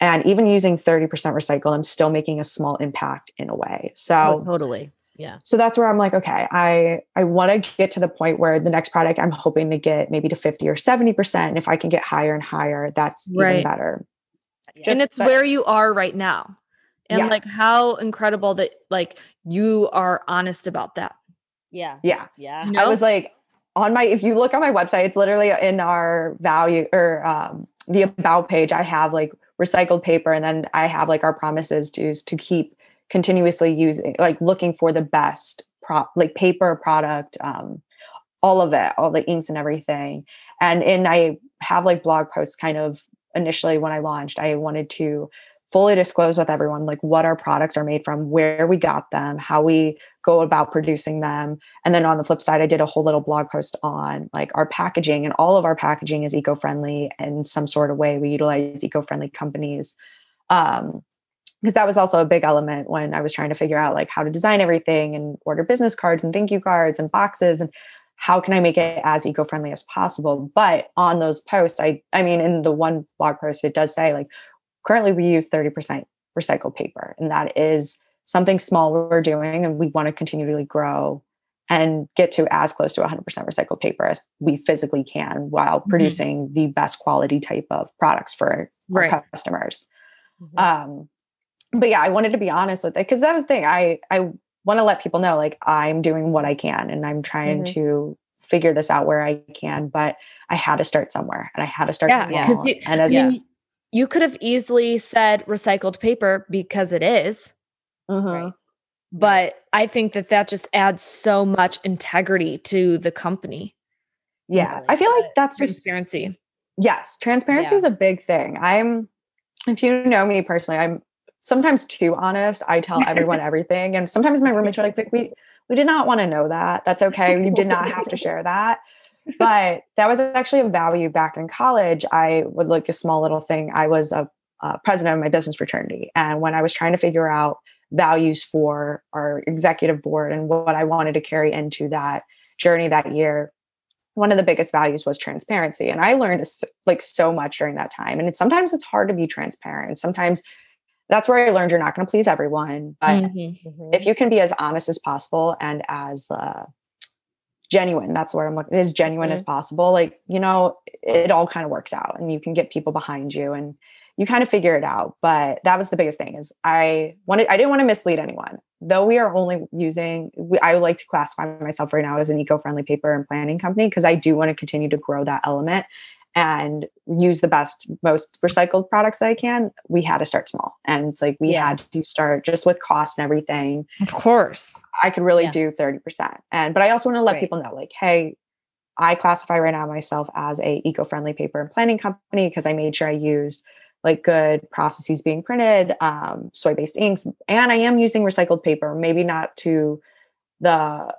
And even using 30% recycled, I'm still making a small impact in a way. So oh, totally. Yeah. So that's where I'm like, okay, I I want to get to the point where the next product I'm hoping to get maybe to 50 or 70%. And if I can get higher and higher, that's right. even better. Just, and it's but, where you are right now and yes. like how incredible that like you are honest about that yeah yeah yeah you know? i was like on my if you look on my website it's literally in our value or um, the about page i have like recycled paper and then i have like our promises to to keep continuously using like looking for the best prop like paper product um all of it all the inks and everything. And and i have like blog posts kind of initially when i launched i wanted to fully disclose with everyone like what our products are made from where we got them how we go about producing them. And then on the flip side i did a whole little blog post on like our packaging and all of our packaging is eco-friendly in some sort of way. We utilize eco-friendly companies. Um because that was also a big element when i was trying to figure out like how to design everything and order business cards and thank you cards and boxes and how can i make it as eco-friendly as possible but on those posts i i mean in the one blog post it does say like currently we use 30% recycled paper and that is something small we're doing and we want to continually grow and get to as close to 100% recycled paper as we physically can while mm-hmm. producing the best quality type of products for right. our customers mm-hmm. um, but yeah i wanted to be honest with it because that was the thing i i want to let people know like i'm doing what i can and i'm trying mm-hmm. to figure this out where i can but i had to start somewhere and i had to start yeah because and as yeah you could have easily said recycled paper because it is, mm-hmm. Right? But I think that that just adds so much integrity to the company. Yeah. I feel like that's transparency. Just, yes. Transparency yeah. is a big thing. I'm, if you know me personally, I'm sometimes too honest. I tell everyone everything. And sometimes my roommates are like, we, we did not want to know that. That's okay. You did not have to share that but that was actually a value back in college. I would like a small little thing. I was a, a president of my business fraternity. And when I was trying to figure out values for our executive board and what I wanted to carry into that journey that year, one of the biggest values was transparency. And I learned like so much during that time. And it's, sometimes it's hard to be transparent. Sometimes that's where I learned you're not going to please everyone. But mm-hmm. mm-hmm. if you can be as honest as possible and as uh, genuine. That's where I'm looking as genuine mm-hmm. as possible. Like, you know, it all kind of works out and you can get people behind you and you kind of figure it out. But that was the biggest thing is I wanted, I didn't want to mislead anyone. Though we are only using, we, I would like to classify myself right now as an eco-friendly paper and planning company because I do want to continue to grow that element and use the best, most recycled products that I can, we had to start small. And it's like we yeah. had to start just with cost and everything. Of course. I could really yeah. do 30%. And but I also want to let right. people know, like, hey, I classify right now myself as a eco-friendly paper and planning company because I made sure I used like good processes being printed, um, soy-based inks, and I am using recycled paper, maybe not to the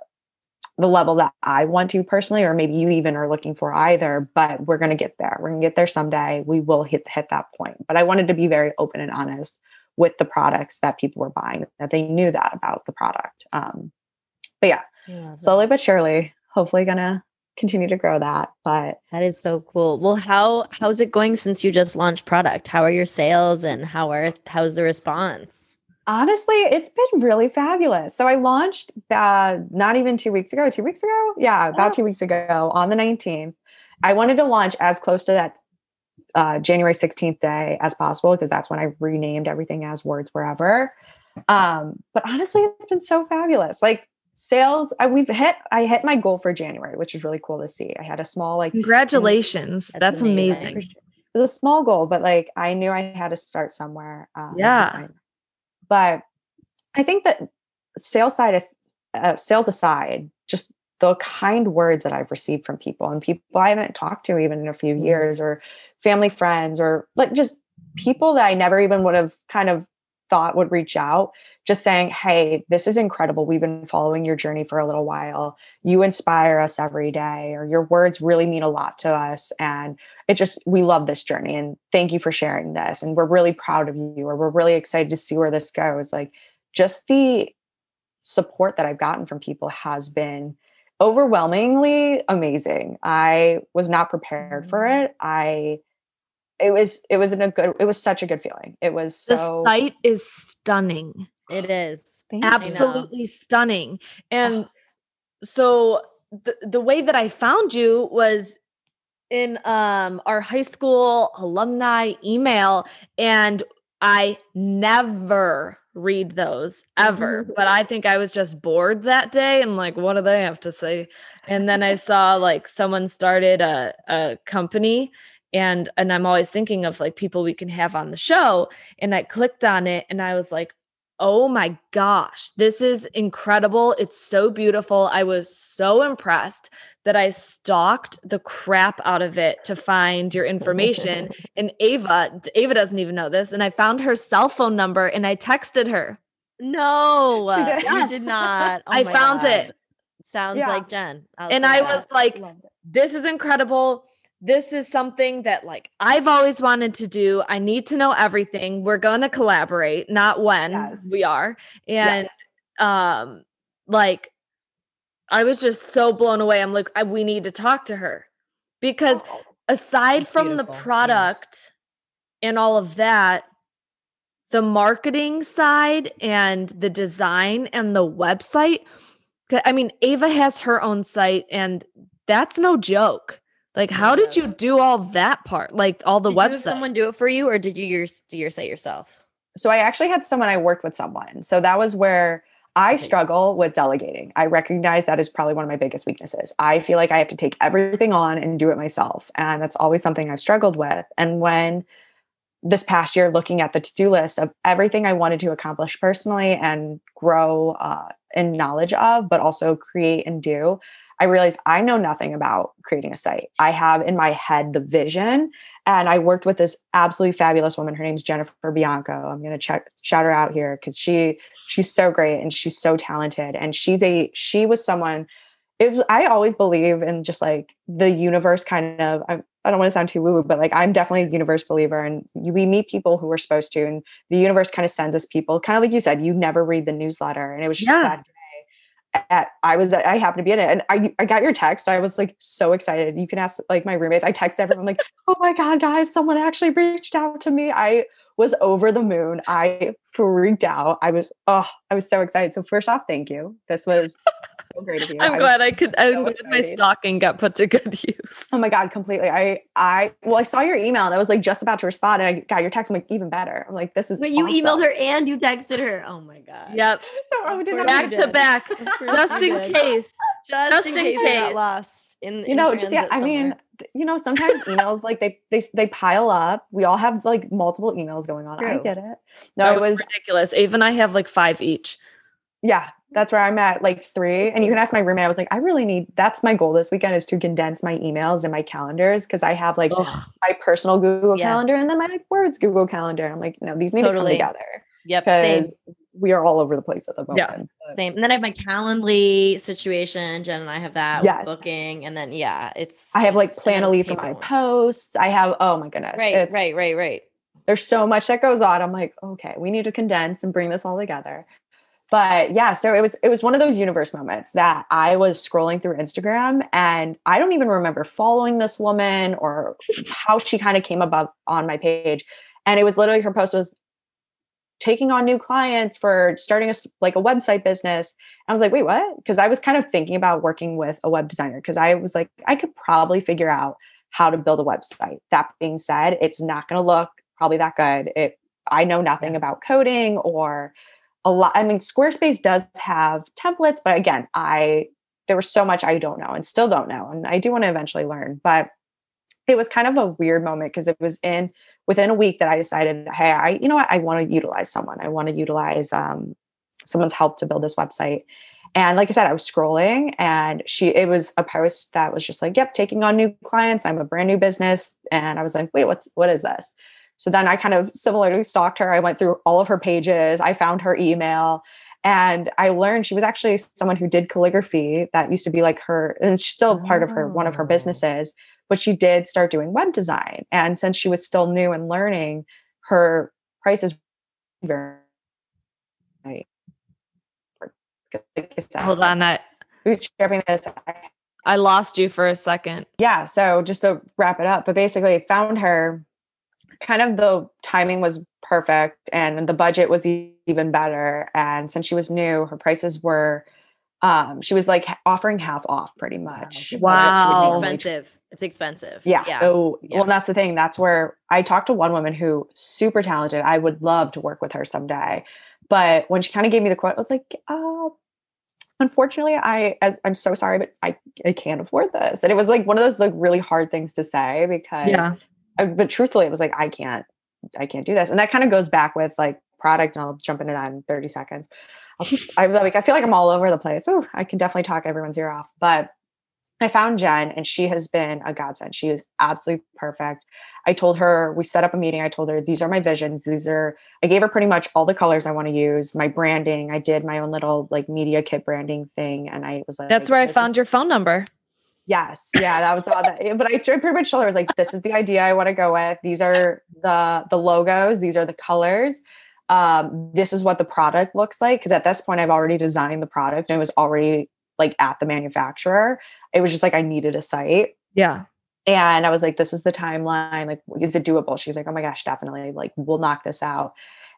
the level that I want to personally, or maybe you even are looking for either, but we're going to get there. We're going to get there someday. We will hit, hit that point. But I wanted to be very open and honest with the products that people were buying, that they knew that about the product. Um, but yeah, yeah slowly but surely, hopefully going to continue to grow that. But that is so cool. Well, how, how's it going since you just launched product? How are your sales and how are, how's the response? Honestly, it's been really fabulous. So I launched uh, not even two weeks ago, two weeks ago? Yeah, about oh. two weeks ago on the 19th. I wanted to launch as close to that uh, January 16th day as possible because that's when I renamed everything as Words Wherever. Um, but honestly, it's been so fabulous. Like sales I, we've hit i hit my goal for january which was really cool to see i had a small like congratulations that's, that's amazing. amazing. it was a small goal but like i knew i had to start somewhere um, yeah but i think that sales side of uh, sales aside just the kind words that i've received from people and people i haven't talked to even in a few mm-hmm. years or family friends or like just people that i never even would have kind of thought would reach out just saying, Hey, this is incredible. We've been following your journey for a little while. You inspire us every day, or your words really mean a lot to us. And it just, we love this journey. And thank you for sharing this. And we're really proud of you, or we're really excited to see where this goes. Like, just the support that I've gotten from people has been overwhelmingly amazing. I was not prepared for mm. it. I, it was it was in a good it was such a good feeling it was so the site is stunning it is absolutely stunning. And oh. so the the way that I found you was in um our high school alumni email and I never read those ever mm-hmm. but i think i was just bored that day and like what do they have to say and then i saw like someone started a, a company and and i'm always thinking of like people we can have on the show and i clicked on it and i was like Oh my gosh, this is incredible. It's so beautiful. I was so impressed that I stalked the crap out of it to find your information. and Ava, Ava doesn't even know this. And I found her cell phone number and I texted her. No, you did not. Oh I found God. it. Sounds yeah. like Jen. and I was like, this is incredible this is something that like I've always wanted to do. I need to know everything. We're going to collaborate, not when yes. we are. And yes. um like I was just so blown away. I'm like I, we need to talk to her. Because oh, aside from the product yeah. and all of that, the marketing side and the design and the website I mean, Ava has her own site and that's no joke. Like, how did you do all that part? Like all the website. did website? someone do it for you, or did you your, do your site yourself? So I actually had someone I worked with someone. So that was where I struggle with delegating. I recognize that is probably one of my biggest weaknesses. I feel like I have to take everything on and do it myself, and that's always something I've struggled with. And when this past year, looking at the to-do list of everything I wanted to accomplish personally and grow uh, in knowledge of, but also create and do, I realized I know nothing about creating a site. I have in my head the vision, and I worked with this absolutely fabulous woman. Her name's Jennifer Bianco. I'm going to check shout her out here because she she's so great and she's so talented. And she's a she was someone. It was I always believe in just like the universe kind of. I, I don't want to sound too woo woo, but like I'm definitely a universe believer, and we meet people who we're supposed to, and the universe kind of sends us people. Kind of like you said, you never read the newsletter, and it was just yeah at I was I happened to be in it and I I got your text. I was like so excited. You can ask like my roommates. I text everyone like, "Oh my god, guys, someone actually reached out to me." I was over the moon. I freaked out. I was oh, I was so excited. So first off, thank you. This was so great of you. I'm I glad I could. I'm so glad my stocking got put to good use. Oh my god, completely. I I well, I saw your email and I was like just about to respond, and I got your text. I'm like even better. I'm like this is. But awesome. you emailed her and you texted her. Oh my god. Yep. So I did back to back, just in case. Just, just in, case, case got lost in you know just yeah. I mean you know, sometimes emails like they they they pile up. We all have like multiple emails going on. True. I get it. No, it was ridiculous. Ava and I have like five each. Yeah, that's where I'm at, like three. And you can ask my roommate. I was like, I really need. That's my goal this weekend is to condense my emails and my calendars because I have like Ugh. my personal Google yeah. Calendar and then my like words Google Calendar. I'm like, no, these need totally. to come together. Yep, same we are all over the place at the moment. Yeah, same. And then I have my Calendly situation. Jen and I have that yes. booking, and then yeah, it's. I have like Planoly for my posts. I have oh my goodness, right, it's, right, right, right. There's so much that goes on. I'm like, okay, we need to condense and bring this all together. But yeah, so it was it was one of those universe moments that I was scrolling through Instagram and I don't even remember following this woman or how she kind of came above on my page. And it was literally her post was taking on new clients for starting a like a website business. I was like wait what? Because i was kind of thinking about working with a web designer because i was like i could probably figure out how to build a website. That being said it's not going to look probably that good. It i know nothing about coding or a lot. I mean, Squarespace does have templates, but again, I there was so much I don't know and still don't know. And I do want to eventually learn. But it was kind of a weird moment because it was in within a week that I decided, hey, I, you know what, I want to utilize someone. I want to utilize um, someone's help to build this website. And like I said, I was scrolling and she it was a post that was just like, yep, taking on new clients. I'm a brand new business. And I was like, wait, what's what is this? So then I kind of similarly stalked her. I went through all of her pages. I found her email and I learned she was actually someone who did calligraphy. That used to be like her, and it's still part of her, one of her oh. businesses. But she did start doing web design. And since she was still new and learning, her prices were very Hold on, I bootstrapping this. I lost you for a second. Yeah. So just to wrap it up, but basically found her kind of the timing was perfect and the budget was even better. And since she was new, her prices were um she was like offering half off pretty much. wow, it's expensive it's expensive. Yeah, yeah. Oh, yeah. well that's the thing. That's where i talked to one woman who super talented. I would love to work with her someday. But when she kind of gave me the quote i was like oh unfortunately i as, i'm so sorry but I, I can't afford this. And it was like one of those like really hard things to say because yeah. I, but truthfully, it was like, I can't, I can't do this. And that kind of goes back with like product, and I'll jump into that in 30 seconds. I like, I feel like I'm all over the place. Oh, I can definitely talk everyone's ear off. But I found Jen and she has been a godsend. She is absolutely perfect. I told her, we set up a meeting. I told her, these are my visions. These are, I gave her pretty much all the colors I want to use, my branding. I did my own little like media kit branding thing. And I was like, that's where I found is- your phone number. Yes. Yeah, that was all that. But I pretty much told her, I was like, this is the idea I want to go with. These are the the logos, these are the colors. Um, this is what the product looks like. Cause at this point I've already designed the product and it was already like at the manufacturer. It was just like I needed a site. Yeah. And I was like, this is the timeline. Like, is it doable? She's like, oh my gosh, definitely. Like, we'll knock this out.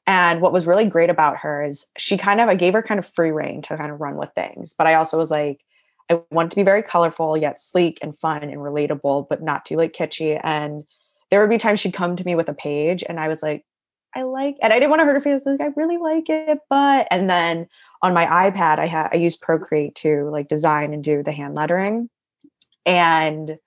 And what was really great about her is she kind of, I gave her kind of free rein to kind of run with things. But I also was like, I want to be very colorful yet sleek and fun and relatable, but not too like kitschy. And there would be times she'd come to me with a page and I was like, I like and I didn't want to hurt her feelings. Like, I really like it, but and then on my iPad, I had I used Procreate to like design and do the hand lettering. And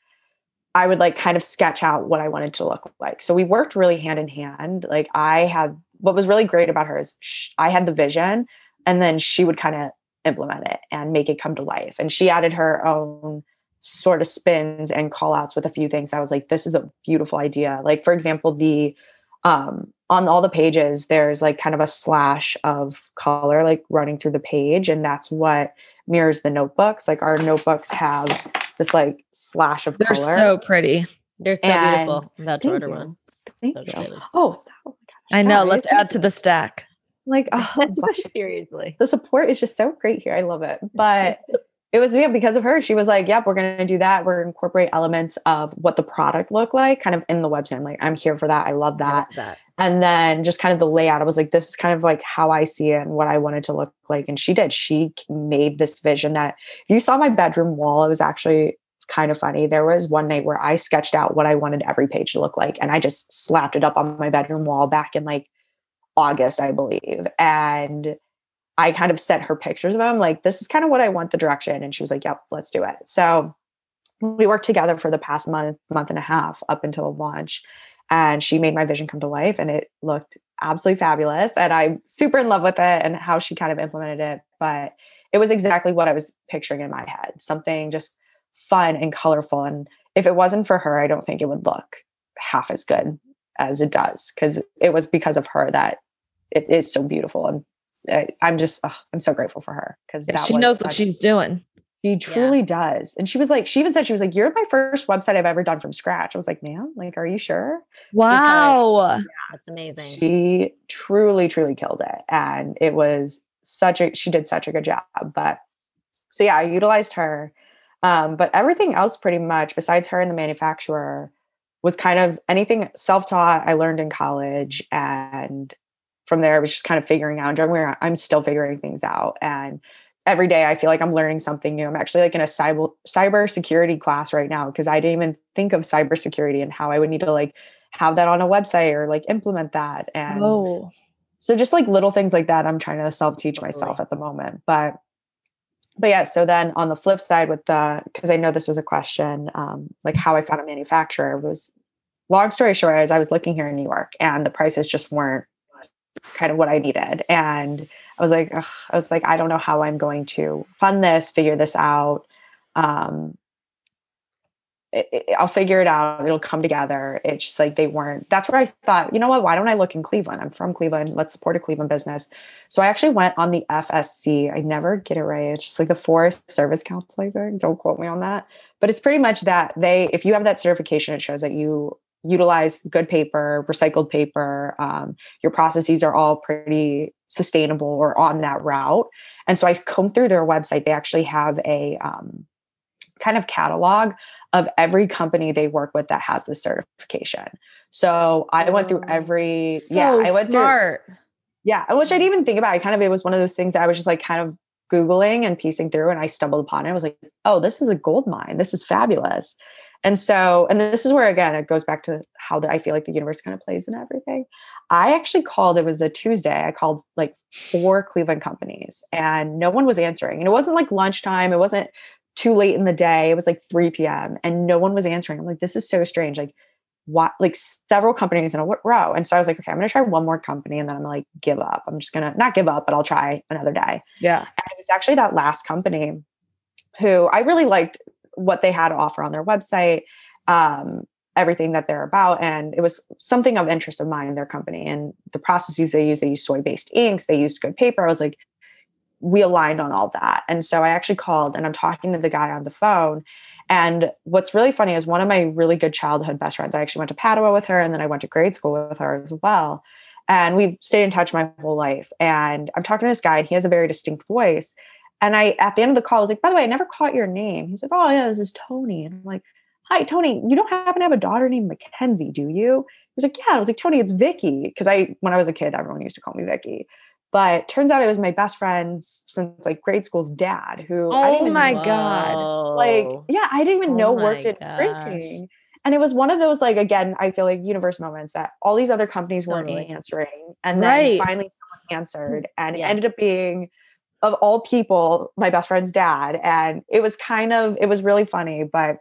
I would like kind of sketch out what I wanted to look like. So we worked really hand in hand. Like I had what was really great about her is I had the vision and then she would kind of implement it and make it come to life. And she added her own sort of spins and call outs with a few things. I was like, this is a beautiful idea. Like, for example, the um on all the pages, there's like kind of a slash of color like running through the page. And that's what mirrors the notebooks. Like our notebooks have this like slash of color. They're so pretty. They're so and beautiful. I'm about to order you. one. Thank so you. Oh, so, oh I know. Let's add to the stack. Like, oh, seriously. The support is just so great here. I love it. But it was yeah, because of her. She was like, yep, we're going to do that. We're going to incorporate elements of what the product looked like kind of in the website. I'm like, I'm here for that. I love that. I love that. And then just kind of the layout. I was like, this is kind of like how I see it and what I wanted to look like. And she did. She made this vision that if you saw my bedroom wall, it was actually kind of funny. There was one night where I sketched out what I wanted every page to look like. And I just slapped it up on my bedroom wall back in like August, I believe. And I kind of sent her pictures of them, like, this is kind of what I want the direction. And she was like, yep, let's do it. So we worked together for the past month, month and a half up until the launch. And she made my vision come to life and it looked absolutely fabulous. And I'm super in love with it and how she kind of implemented it. But it was exactly what I was picturing in my head something just fun and colorful. And if it wasn't for her, I don't think it would look half as good as it does because it was because of her that it is so beautiful and I, am just oh, I'm so grateful for her because yeah, she knows what she's doing. She truly yeah. does. And she was like, she even said she was like, "You're my first website I've ever done from scratch." I was like, "Man, like, are you sure?" Wow, because, yeah, that's amazing. She truly, truly killed it, and it was such a. She did such a good job. But so yeah, I utilized her. Um, but everything else, pretty much, besides her and the manufacturer, was kind of anything self-taught I learned in college and from there I was just kind of figuring out where I'm still figuring things out and every day I feel like I'm learning something new. I'm actually like in a cyber cyber security class right now because I didn't even think of cybersecurity and how I would need to like have that on a website or like implement that and oh. so just like little things like that, I'm trying to self teach myself at the moment. But but yeah, so then on the flip side with the because I know this was a question, um, like how I found a manufacturer was long story short, as I was looking here in New York and the prices just weren't kind of what I needed. And I was like, ugh, I was like, I don't know how I'm going to fund this, figure this out. Um, it, it, I'll figure it out. It'll come together. It's just like they weren't. That's where I thought, you know what? Why don't I look in Cleveland? I'm from Cleveland. Let's support a Cleveland business. So I actually went on the FSC. I never get it right. It's just like the Forest Service Council. I think. Don't quote me on that. But it's pretty much that they, if you have that certification, it shows that you utilize good paper, recycled paper. Um, your processes are all pretty sustainable or on that route. And so I combed through their website. They actually have a um, kind of catalog of every company they work with that has this certification. So I went through oh, every so yeah, I went smart. through yeah, which I didn't mm. even think about. I kind of it was one of those things that I was just like kind of googling and piecing through, and I stumbled upon it. I was like, oh, this is a gold mine. This is fabulous. And so, and this is where again it goes back to how the, I feel like the universe kind of plays in everything. I actually called. It was a Tuesday. I called like four Cleveland companies, and no one was answering. And it wasn't like lunchtime. It wasn't too late in the day. It was like 3 p.m. and no one was answering. I'm like, this is so strange. Like, what? Like several companies in a row. And so I was like, okay, I'm gonna try one more company, and then I'm like, give up. I'm just gonna not give up, but I'll try another day. Yeah. And it was actually that last company who I really liked what they had to offer on their website, um, everything that they're about. And it was something of interest of mine, their company and the processes they use. They use soy based inks, they used good paper. I was like, we aligned on all that. And so I actually called and I'm talking to the guy on the phone. And what's really funny is one of my really good childhood best friends, I actually went to Padua with her and then I went to grade school with her as well. And we've stayed in touch my whole life. And I'm talking to this guy and he has a very distinct voice. And I, at the end of the call, I was like, by the way, I never caught your name. He's like, oh, yeah, this is Tony. And I'm like, hi, Tony, you don't happen to have a daughter named Mackenzie, do you? He was like, yeah. I was like, Tony, it's Vicky. Cause I, when I was a kid, everyone used to call me Vicky. But turns out it was my best friend's since like grade school's dad, who oh I didn't oh even my know, god, like yeah, I didn't even oh know worked in printing. And it was one of those like again, I feel like universe moments that all these other companies weren't totally. answering, and then right. finally someone answered, and yeah. it ended up being of all people, my best friend's dad. And it was kind of, it was really funny, but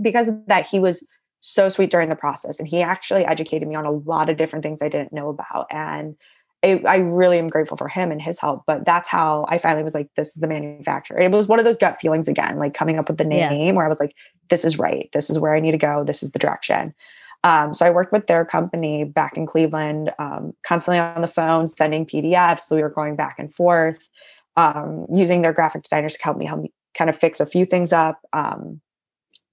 because of that, he was so sweet during the process. And he actually educated me on a lot of different things I didn't know about. And it, I really am grateful for him and his help. But that's how I finally was like, this is the manufacturer. It was one of those gut feelings again, like coming up with the name yeah. where I was like, this is right. This is where I need to go. This is the direction. Um, so I worked with their company back in Cleveland, um, constantly on the phone, sending PDFs. So we were going back and forth um, using their graphic designers to help me help me kind of fix a few things up. Um,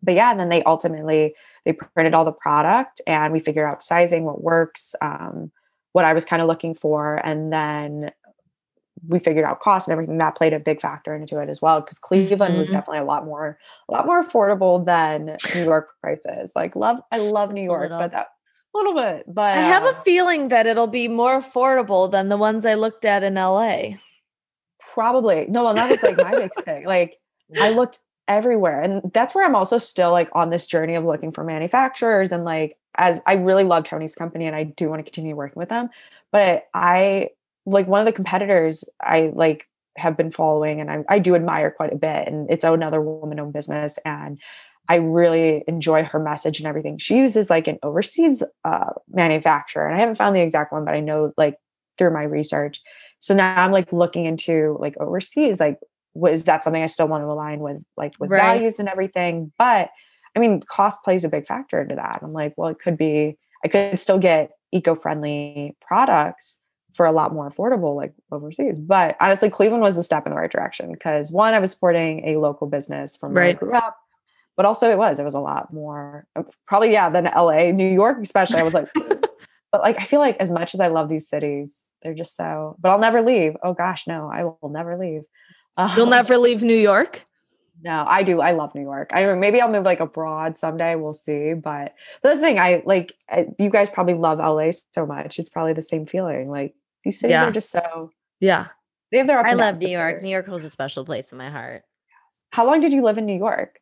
but yeah, and then they ultimately they printed all the product and we figured out sizing, what works, um, what I was kind of looking for, and then we figured out cost and everything that played a big factor into it as well because cleveland mm-hmm. was definitely a lot more a lot more affordable than new york prices. Like love i love new york but that a little bit but i have uh, a feeling that it'll be more affordable than the ones i looked at in la probably. No well that was like my big thing. Like i looked everywhere and that's where i'm also still like on this journey of looking for manufacturers and like as i really love tony's company and i do want to continue working with them but i like one of the competitors i like have been following and I, I do admire quite a bit and it's another woman owned business and I really enjoy her message and everything. She uses like an overseas uh, manufacturer, and I haven't found the exact one, but I know like through my research so now i'm like looking into like overseas like was that something i still want to align with like with right. values and everything but i mean cost plays a big factor into that i'm like well it could be i could still get eco-friendly products for a lot more affordable like overseas but honestly cleveland was a step in the right direction because one i was supporting a local business from where right. i grew up but also it was it was a lot more uh, probably yeah than la new york especially i was like but like i feel like as much as i love these cities they're just so, but I'll never leave. Oh gosh, no, I will never leave. You'll um, never leave New York? No, I do. I love New York. I don't. maybe I'll move like abroad someday. We'll see. But, but the thing, I like. I, you guys probably love LA so much. It's probably the same feeling. Like these cities yeah. are just so. Yeah, they have their. I love New York. New York holds a special place in my heart. How long did you live in New York?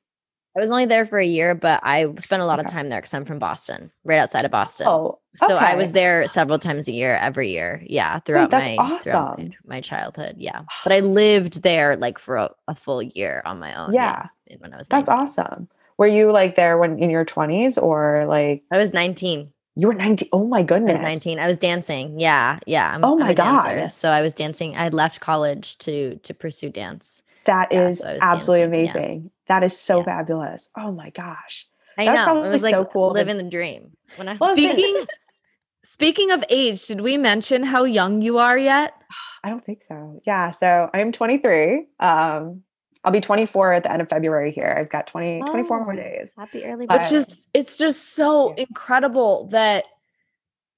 I was only there for a year, but I spent a lot okay. of time there because I'm from Boston, right outside of Boston. Oh, okay. so I was there several times a year, every year. Yeah, throughout Wait, my awesome. throughout my, my, childhood. Yeah, but I lived there like for a, a full year on my own. Yeah, yeah when I was 19. that's awesome. Were you like there when in your 20s or like? I was 19. You were 19. Oh my goodness. I 19. I was dancing. Yeah. Yeah. I'm, oh my God. Dancer, so I was dancing. I left college to to pursue dance. That yeah, is so absolutely dancing. amazing. Yeah. That is so yeah. fabulous. Oh my gosh. I that know. It was like so cool. Living the dream. When I well, speaking speaking of age, did we mention how young you are yet? I don't think so. Yeah. So I'm 23. Um, I'll be 24 at the end of February here. I've got 20, oh, 24 more days. Happy early Which is it's just so yeah. incredible that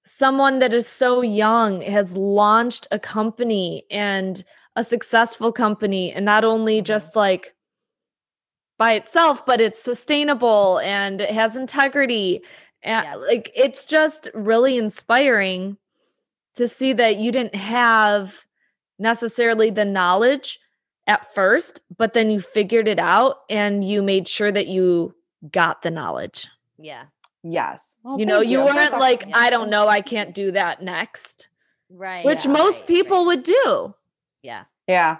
someone that is so young has launched a company and a successful company and not only mm-hmm. just like by itself but it's sustainable and it has integrity and yeah. like it's just really inspiring to see that you didn't have necessarily the knowledge at first, but then you figured it out and you made sure that you got the knowledge. Yeah. Yes. Well, you know, you, you weren't like, yeah. I don't know, I can't do that next. Right. Which yeah, most right, people right. would do. Yeah. Yeah.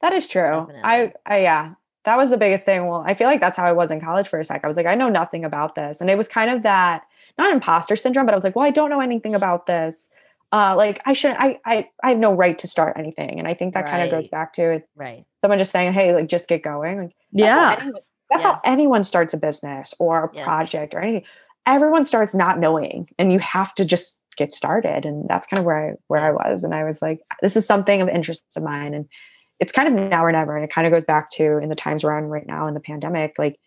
That is true. I, I, yeah, that was the biggest thing. Well, I feel like that's how I was in college for a sec. I was like, I know nothing about this. And it was kind of that, not imposter syndrome, but I was like, well, I don't know anything about this uh, like I shouldn't, I, I, I have no right to start anything. And I think that right. kind of goes back to it. Right. Someone just saying, Hey, like just get going. Like, yeah. That's, yes. how anyone starts a business or a yes. project or anything. Everyone starts not knowing and you have to just get started. And that's kind of where I, where I was. And I was like, this is something of interest of mine. And it's kind of now or never. And it kind of goes back to in the times we're on right now in the pandemic, like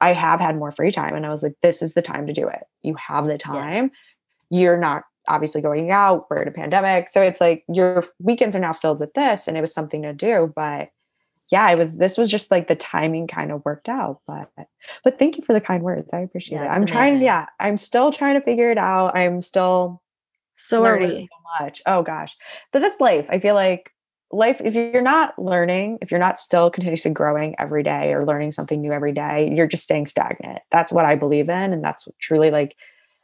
I have had more free time and I was like, this is the time to do it. You have the time. Yes. You're not obviously going out, we're in a pandemic. So it's like your weekends are now filled with this and it was something to do. But yeah, it was this was just like the timing kind of worked out. But but thank you for the kind words. I appreciate yeah, it. I'm amazing. trying, yeah, I'm still trying to figure it out. I'm still so learning so much. Oh gosh. But that's life. I feel like life, if you're not learning, if you're not still continuously growing every day or learning something new every day, you're just staying stagnant. That's what I believe in. And that's truly like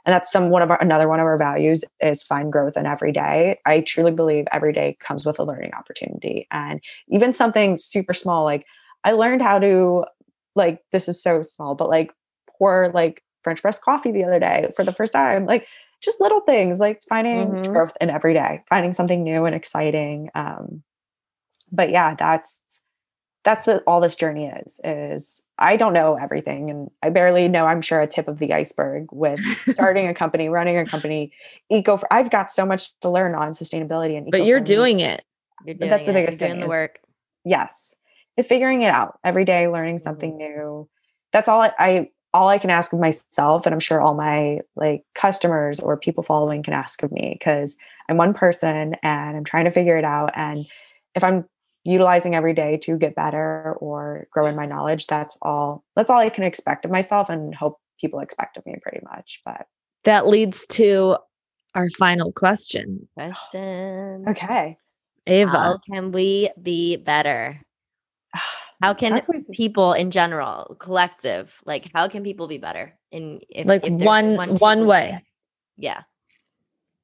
and that's some one of our another one of our values is find growth in every day i truly believe every day comes with a learning opportunity and even something super small like i learned how to like this is so small but like pour like french press coffee the other day for the first time like just little things like finding mm-hmm. growth in every day finding something new and exciting um but yeah that's that's the, all this journey is is i don't know everything and i barely know i'm sure a tip of the iceberg with starting a company running a company eco i've got so much to learn on sustainability and but you're doing it. You're doing that's the biggest you're thing the work. Yes. It's figuring it out every day learning mm-hmm. something mm-hmm. new. That's all I, I all i can ask of myself and i'm sure all my like customers or people following can ask of me because i'm one person and i'm trying to figure it out and if i'm utilizing every day to get better or grow in my knowledge that's all that's all i can expect of myself and hope people expect of me pretty much but that leads to our final question. Question. Okay. Ava. How can we be better? How can people in general collective like how can people be better in if, like if one one, one way. Yeah.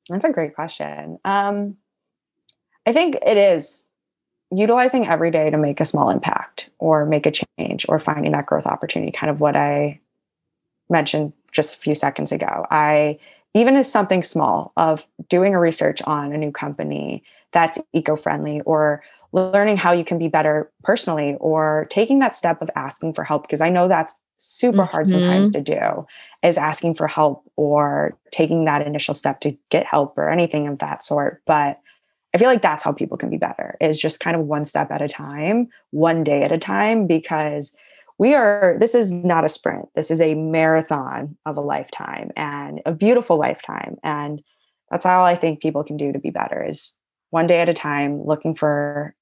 That's a great question. Um i think it is utilizing every day to make a small impact or make a change or finding that growth opportunity kind of what i mentioned just a few seconds ago i even as something small of doing a research on a new company that's eco-friendly or learning how you can be better personally or taking that step of asking for help because i know that's super hard mm-hmm. sometimes to do is asking for help or taking that initial step to get help or anything of that sort but I feel like that's how people can be better is just kind of one step at a time, one day at a time, because we are, this is not a sprint. This is a marathon of a lifetime and a beautiful lifetime. And that's all I think people can do to be better is one day at a time, looking for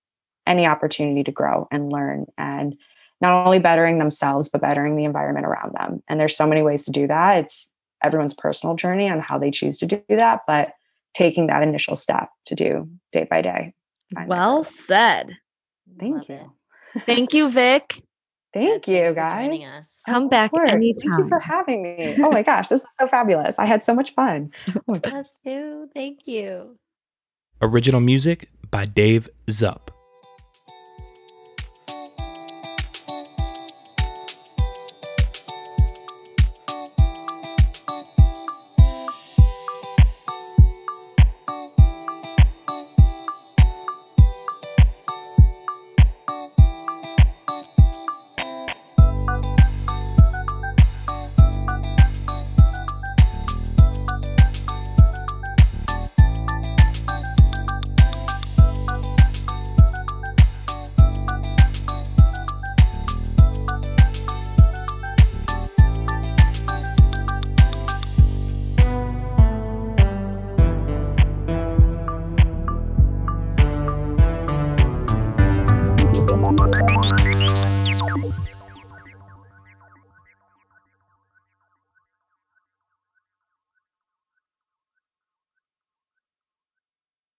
any opportunity to grow and learn and not only bettering themselves, but bettering the environment around them. And there's so many ways to do that. It's everyone's personal journey on how they choose to do that. But taking that initial step to do day by day. Well said. Thank Love you. Thank you, Vic. Thank you, guys. Come back anytime. Thank you for having me. Oh my gosh, this was so fabulous. I had so much fun. Oh Us too. Thank you. Original music by Dave Zupp.